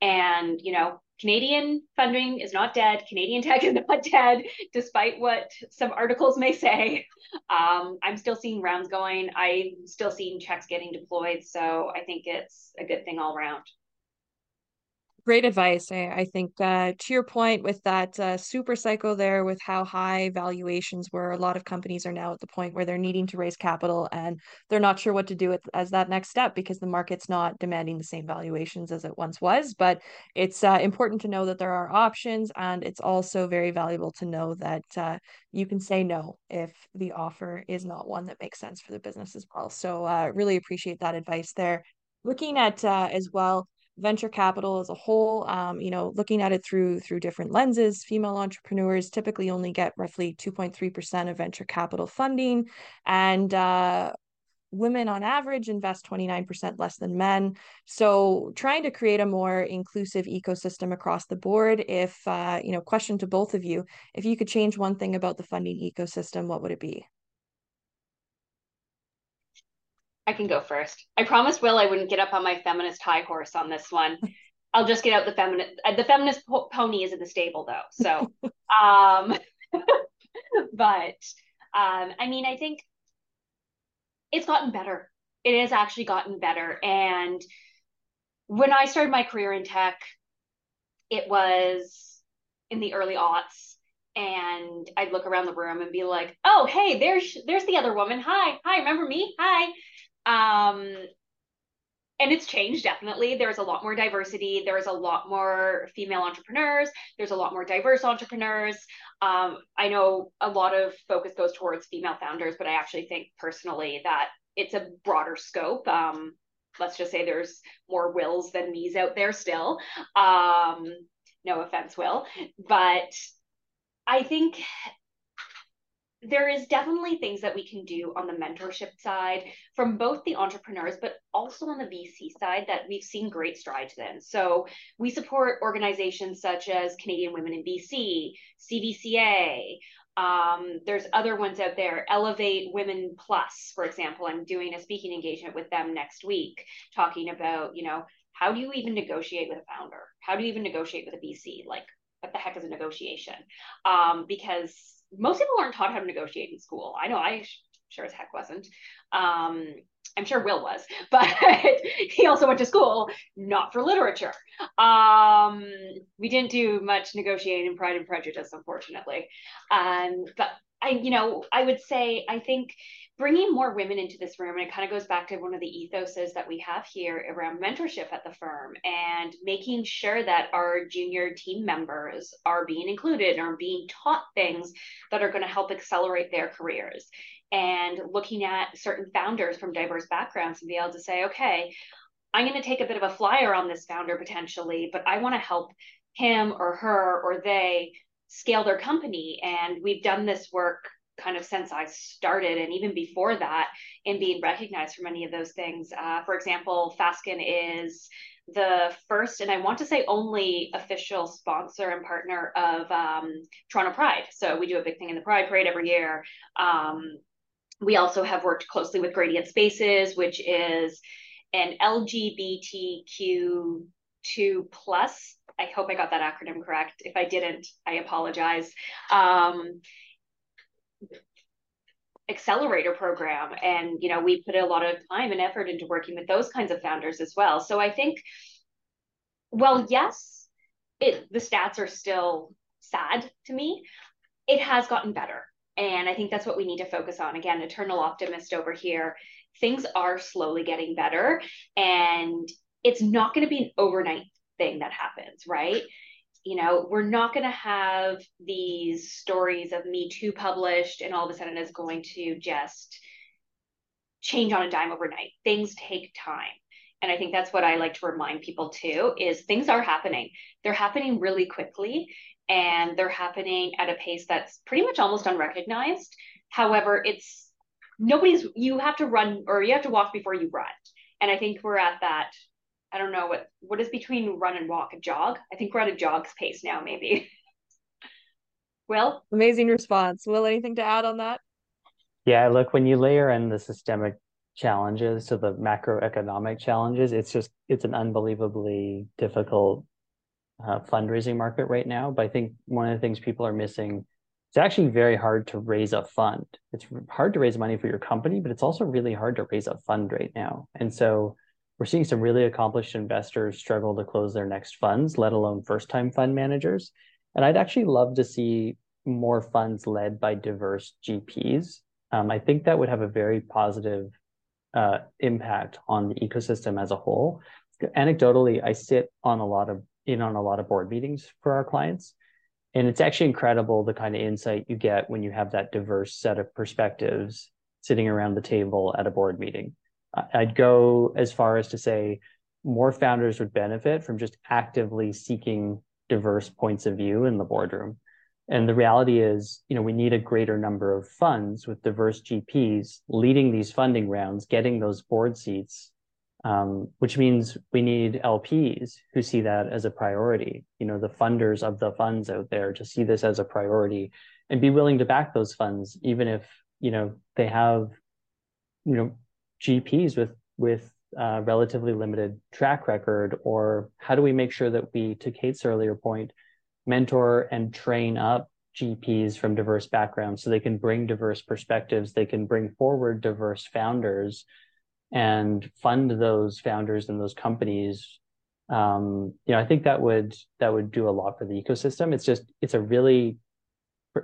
Speaker 2: And you know canadian funding is not dead. Canadian tech is not dead despite what some articles may say. Um, i'm still seeing rounds going. I'm still seeing checks getting deployed so i think it's a good thing all around
Speaker 1: great advice. I, I think uh, to your point with that uh, super cycle there, with how high valuations were, a lot of companies are now at the point where they're needing to raise capital and they're not sure what to do with, as that next step because the market's not demanding the same valuations as it once was. But it's uh, important to know that there are options, and it's also very valuable to know that uh, you can say no if the offer is not one that makes sense for the business as well. So, uh, really appreciate that advice there. Looking at uh, as well venture capital as a whole um, you know looking at it through through different lenses female entrepreneurs typically only get roughly 2.3% of venture capital funding and uh, women on average invest 29% less than men. So trying to create a more inclusive ecosystem across the board if uh, you know question to both of you if you could change one thing about the funding ecosystem what would it be
Speaker 2: I can go first. I promised Will I wouldn't get up on my feminist high horse on this one. I'll just get out the feminist. Uh, the feminist po- pony is in the stable though, so. um, but um, I mean, I think it's gotten better. It has actually gotten better. And when I started my career in tech, it was in the early aughts and I'd look around the room and be like, "Oh, hey, there's there's the other woman. Hi, hi, remember me? Hi." Um, and it's changed definitely. There's a lot more diversity. There's a lot more female entrepreneurs. There's a lot more diverse entrepreneurs. Um, I know a lot of focus goes towards female founders, but I actually think personally that it's a broader scope. Um, let's just say there's more wills than me's out there still. Um, no offense, Will, but I think there is definitely things that we can do on the mentorship side from both the entrepreneurs but also on the VC side that we've seen great strides in. So we support organizations such as Canadian Women in VC, CVCA. Um, there's other ones out there, Elevate Women Plus, for example. I'm doing a speaking engagement with them next week, talking about, you know, how do you even negotiate with a founder? How do you even negotiate with a VC? Like, what the heck is a negotiation? Um, because most people aren't taught how to negotiate in school. I know I sure as heck wasn't. Um, I'm sure Will was, but he also went to school not for literature. Um, we didn't do much negotiating in Pride and Prejudice, unfortunately. Um, but I, you know, I would say I think bringing more women into this room, and it kind of goes back to one of the ethoses that we have here around mentorship at the firm and making sure that our junior team members are being included or being taught things that are going to help accelerate their careers. And looking at certain founders from diverse backgrounds and be able to say, okay, I'm going to take a bit of a flyer on this founder potentially, but I want to help him or her or they scale their company. And we've done this work kind of since I started and even before that in being recognized for many of those things. Uh, for example, Fasken is the first and I want to say only official sponsor and partner of um, Toronto Pride. So we do a big thing in the Pride Parade every year. Um, we also have worked closely with Gradient Spaces, which is an LGBTQ2 plus I hope I got that acronym correct. If I didn't, I apologize. Um, accelerator program. And you know we put a lot of time and effort into working with those kinds of founders as well. So i think well yes it the stats are still sad to me. It has gotten better. And i think that's what we need to focus on. Again eternal optimist over here. Things are slowly getting better. And it's not going to be an overnight thing that happens right you know, we're not going to have these stories of Me Too published and all of a sudden it's going to just change on a dime overnight. Things take time. And I think that's what I like to remind people too is things are happening. They're happening really quickly and they're happening at a pace that's pretty much almost unrecognized. However, it's nobody's you have to run or you have to walk before you run. And I think we're at that I don't know what what is between run and walk a jog. I think we're at a jog's pace now, maybe. Will
Speaker 1: amazing response. Will anything to add on that?
Speaker 3: Yeah, look when you layer in the systemic challenges to the macroeconomic challenges, it's just it's an unbelievably difficult uh, fundraising market right now. But I think one of the things people are missing it's actually very hard to raise a fund. It's hard to raise money for your company, but it's also really hard to raise a fund right now. And so we're seeing some really accomplished investors struggle to close their next funds, let alone first time fund managers. And I'd actually love to see more funds led by diverse GPs. Um, I think that would have a very positive uh, impact on the ecosystem as a whole. Anecdotally, I sit on a lot of in on a lot of board meetings for our clients, and it's actually incredible the kind of insight you get when you have that diverse set of perspectives sitting around the table at a board meeting. I'd go as far as to say more founders would benefit from just actively seeking diverse points of view in the boardroom. And the reality is, you know, we need a greater number of funds with diverse GPs leading these funding rounds, getting those board seats, um, which means we need LPs who see that as a priority. You know, the funders of the funds out there to see this as a priority and be willing to back those funds, even if you know they have, you know, GPs with with uh, relatively limited track record, or how do we make sure that we, to Kate's earlier point, mentor and train up GPs from diverse backgrounds so they can bring diverse perspectives, they can bring forward diverse founders, and fund those founders and those companies. Um, you know, I think that would that would do a lot for the ecosystem. It's just it's a really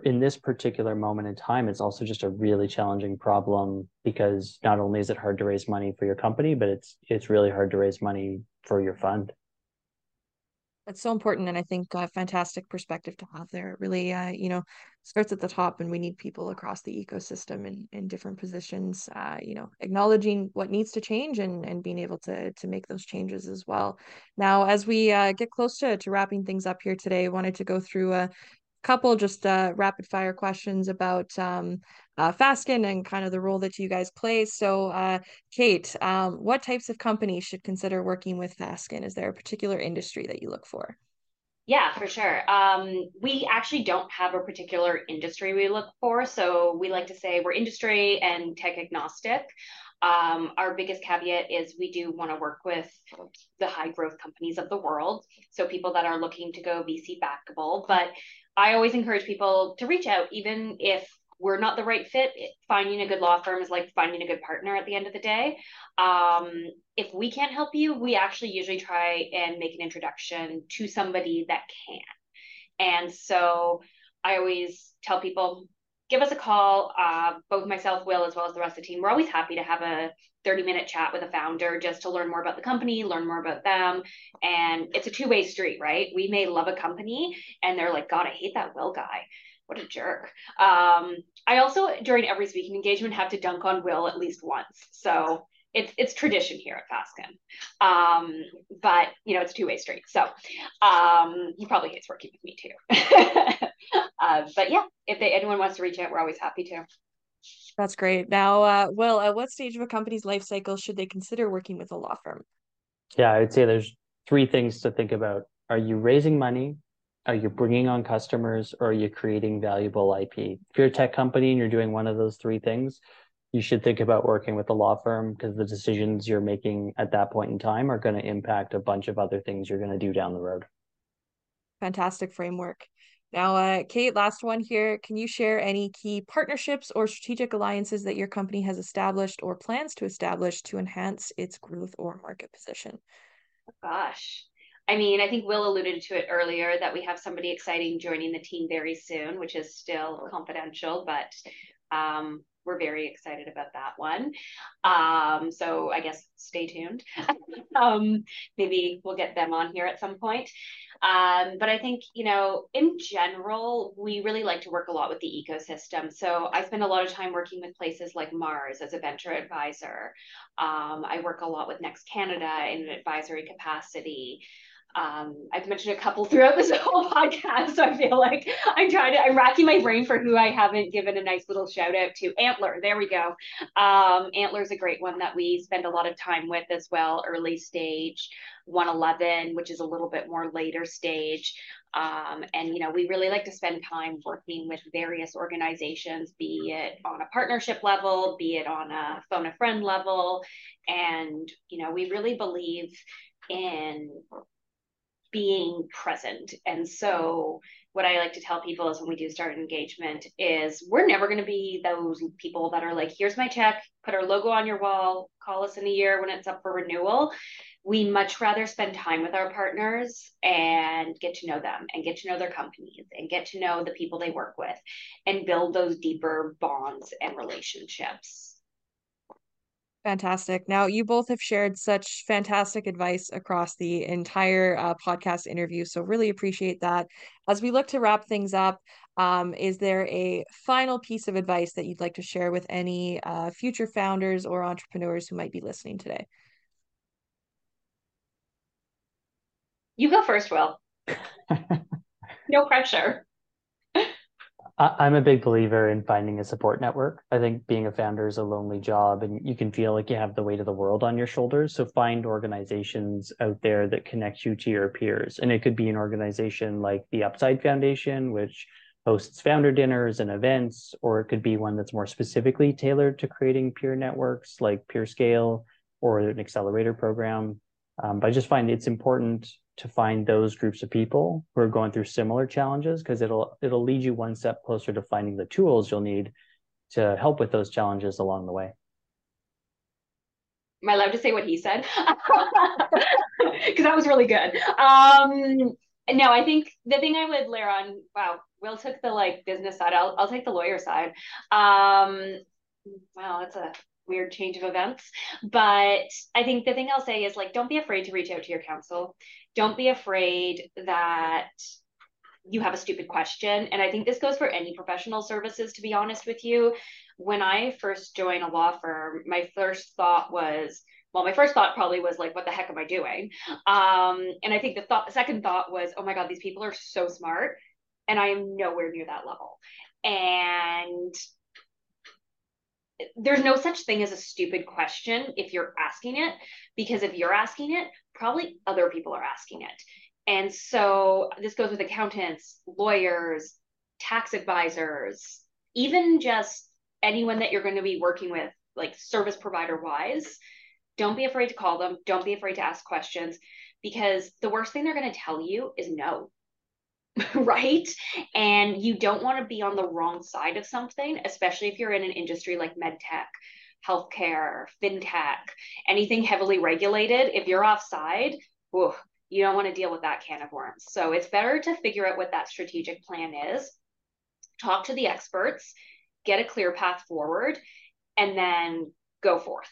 Speaker 3: in this particular moment in time, it's also just a really challenging problem because not only is it hard to raise money for your company, but it's it's really hard to raise money for your fund.
Speaker 1: That's so important, and I think a fantastic perspective to have there. It really, uh, you know, starts at the top, and we need people across the ecosystem in, in different positions. Uh, you know, acknowledging what needs to change and and being able to to make those changes as well. Now, as we uh, get close to to wrapping things up here today, I wanted to go through a couple just uh, rapid fire questions about um, uh, Fasken and kind of the role that you guys play. So, uh, Kate, um, what types of companies should consider working with Fasken? Is there a particular industry that you look for?
Speaker 2: Yeah, for sure. Um, we actually don't have a particular industry we look for. So we like to say we're industry and tech agnostic. Um, our biggest caveat is we do want to work with the high growth companies of the world. So people that are looking to go VC backable, but I always encourage people to reach out, even if we're not the right fit. Finding a good law firm is like finding a good partner at the end of the day. Um, if we can't help you, we actually usually try and make an introduction to somebody that can. And so I always tell people give us a call. Uh, both myself, Will, as well as the rest of the team, we're always happy to have a 30 minute chat with a founder just to learn more about the company, learn more about them. And it's a two way street, right? We may love a company and they're like, God, I hate that Will guy. What a jerk. Um, I also, during every speaking engagement, have to dunk on Will at least once. So it's it's tradition here at Fasken. Um, but you know, it's two way street. So um, he probably hates working with me too. uh, but yeah, if they, anyone wants to reach out, we're always happy to.
Speaker 1: That's great. Now, uh, Will, at what stage of a company's life cycle should they consider working with a law firm?
Speaker 3: Yeah, I would say there's three things to think about. Are you raising money? Are you bringing on customers? Or are you creating valuable IP? If you're a tech company and you're doing one of those three things, you should think about working with a law firm because the decisions you're making at that point in time are going to impact a bunch of other things you're going to do down the road.
Speaker 1: Fantastic framework. Now, uh, Kate, last one here. Can you share any key partnerships or strategic alliances that your company has established or plans to establish to enhance its growth or market position?
Speaker 2: Gosh, I mean, I think Will alluded to it earlier that we have somebody exciting joining the team very soon, which is still confidential, but um, we're very excited about that one. Um, so I guess stay tuned. um, maybe we'll get them on here at some point. Um, but I think, you know, in general, we really like to work a lot with the ecosystem. So I spend a lot of time working with places like Mars as a venture advisor. Um, I work a lot with Next Canada in an advisory capacity um, I've mentioned a couple throughout this whole podcast, so I feel like I'm trying to, I'm racking my brain for who I haven't given a nice little shout out to. Antler, there we go. Um, Antler is a great one that we spend a lot of time with as well, early stage. 111, which is a little bit more later stage. Um, and you know, we really like to spend time working with various organizations, be it on a partnership level, be it on a phone a friend level. And you know, we really believe in being present. And so what I like to tell people is when we do start engagement is we're never going to be those people that are like, here's my check, put our logo on your wall, call us in a year when it's up for renewal. We much rather spend time with our partners and get to know them and get to know their companies and get to know the people they work with and build those deeper bonds and relationships.
Speaker 1: Fantastic. Now, you both have shared such fantastic advice across the entire uh, podcast interview. So, really appreciate that. As we look to wrap things up, um, is there a final piece of advice that you'd like to share with any uh, future founders or entrepreneurs who might be listening today?
Speaker 2: You go first, Will. no pressure.
Speaker 3: I'm a big believer in finding a support network. I think being a founder is a lonely job and you can feel like you have the weight of the world on your shoulders. So find organizations out there that connect you to your peers. And it could be an organization like the Upside Foundation, which hosts founder dinners and events, or it could be one that's more specifically tailored to creating peer networks like PeerScale or an accelerator program. Um, but I just find it's important to find those groups of people who are going through similar challenges because it'll it'll lead you one step closer to finding the tools you'll need to help with those challenges along the way.
Speaker 2: Am I allowed to say what he said? Because that was really good. Um, no, I think the thing I would layer on, wow, Will took the like business side. I'll I'll take the lawyer side. Um, wow, that's a weird change of events. But I think the thing I'll say is like, don't be afraid to reach out to your counsel. Don't be afraid that you have a stupid question. And I think this goes for any professional services, to be honest with you. When I first joined a law firm, my first thought was, well, my first thought probably was like, what the heck am I doing? Um, and I think the thought, the second thought was, oh my God, these people are so smart. And I am nowhere near that level. And there's no such thing as a stupid question if you're asking it, because if you're asking it, probably other people are asking it. And so this goes with accountants, lawyers, tax advisors, even just anyone that you're going to be working with, like service provider wise. Don't be afraid to call them. Don't be afraid to ask questions because the worst thing they're going to tell you is no. right? And you don't want to be on the wrong side of something, especially if you're in an industry like medtech, healthcare, fintech, anything heavily regulated. If you're offside, whew, you don't want to deal with that can of worms. So it's better to figure out what that strategic plan is, talk to the experts, get a clear path forward, and then go forth.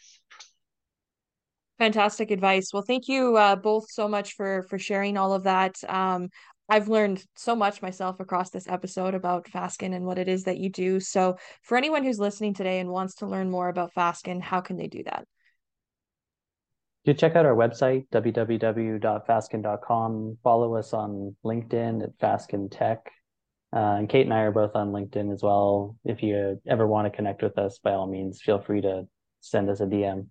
Speaker 1: Fantastic advice. Well, thank you uh, both so much for for sharing all of that. Um, I've learned so much myself across this episode about Fasken and what it is that you do. So, for anyone who's listening today and wants to learn more about Fasken, how can they do that?
Speaker 3: You check out our website, www.fasken.com. Follow us on LinkedIn at Fasken Tech. Uh, and Kate and I are both on LinkedIn as well. If you ever want to connect with us, by all means, feel free to send us a DM.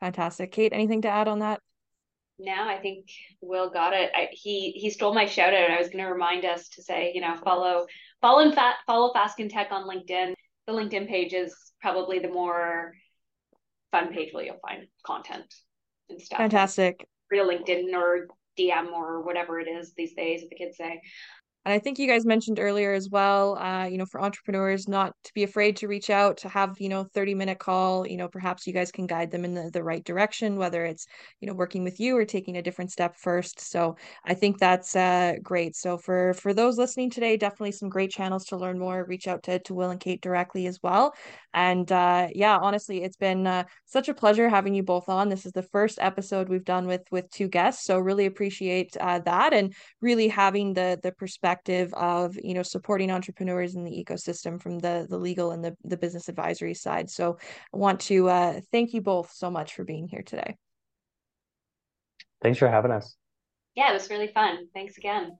Speaker 1: Fantastic. Kate, anything to add on that?
Speaker 2: Now I think Will got it. I, he he stole my shout out. I was going to remind us to say, you know, follow follow and fat follow Fasken Tech on LinkedIn. The LinkedIn page is probably the more fun page where you'll find content and stuff.
Speaker 1: Fantastic.
Speaker 2: Real LinkedIn or DM or whatever it is these days, the kids say.
Speaker 1: And I think you guys mentioned earlier as well, uh, you know, for entrepreneurs not to be afraid to reach out, to have, you know, 30 minute call, you know, perhaps you guys can guide them in the, the right direction, whether it's, you know, working with you or taking a different step first. So I think that's uh, great. So for for those listening today, definitely some great channels to learn more. Reach out to, to Will and Kate directly as well. And uh, yeah, honestly, it's been uh, such a pleasure having you both on. This is the first episode we've done with with two guests. So really appreciate uh, that and really having the the perspective perspective of you know supporting entrepreneurs in the ecosystem from the the legal and the, the business advisory side. So i want to uh, thank you both so much for being here today.
Speaker 3: Thanks for having us.
Speaker 2: Yeah it was really fun. Thanks again.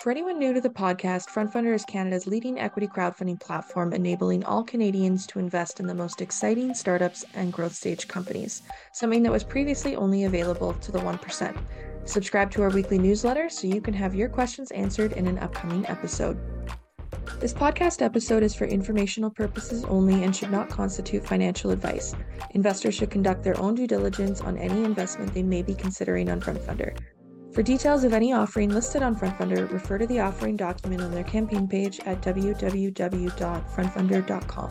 Speaker 1: For anyone new to the podcast, FrontFundr is Canada's leading equity crowdfunding platform, enabling all Canadians to invest in the most exciting startups and growth stage companies, something that was previously only available to the 1%. Subscribe to our weekly newsletter so you can have your questions answered in an upcoming episode. This podcast episode is for informational purposes only and should not constitute financial advice. Investors should conduct their own due diligence on any investment they may be considering on FrontFundr. For details of any offering listed on FrontFundr, refer to the offering document on their campaign page at www.frontfundr.com.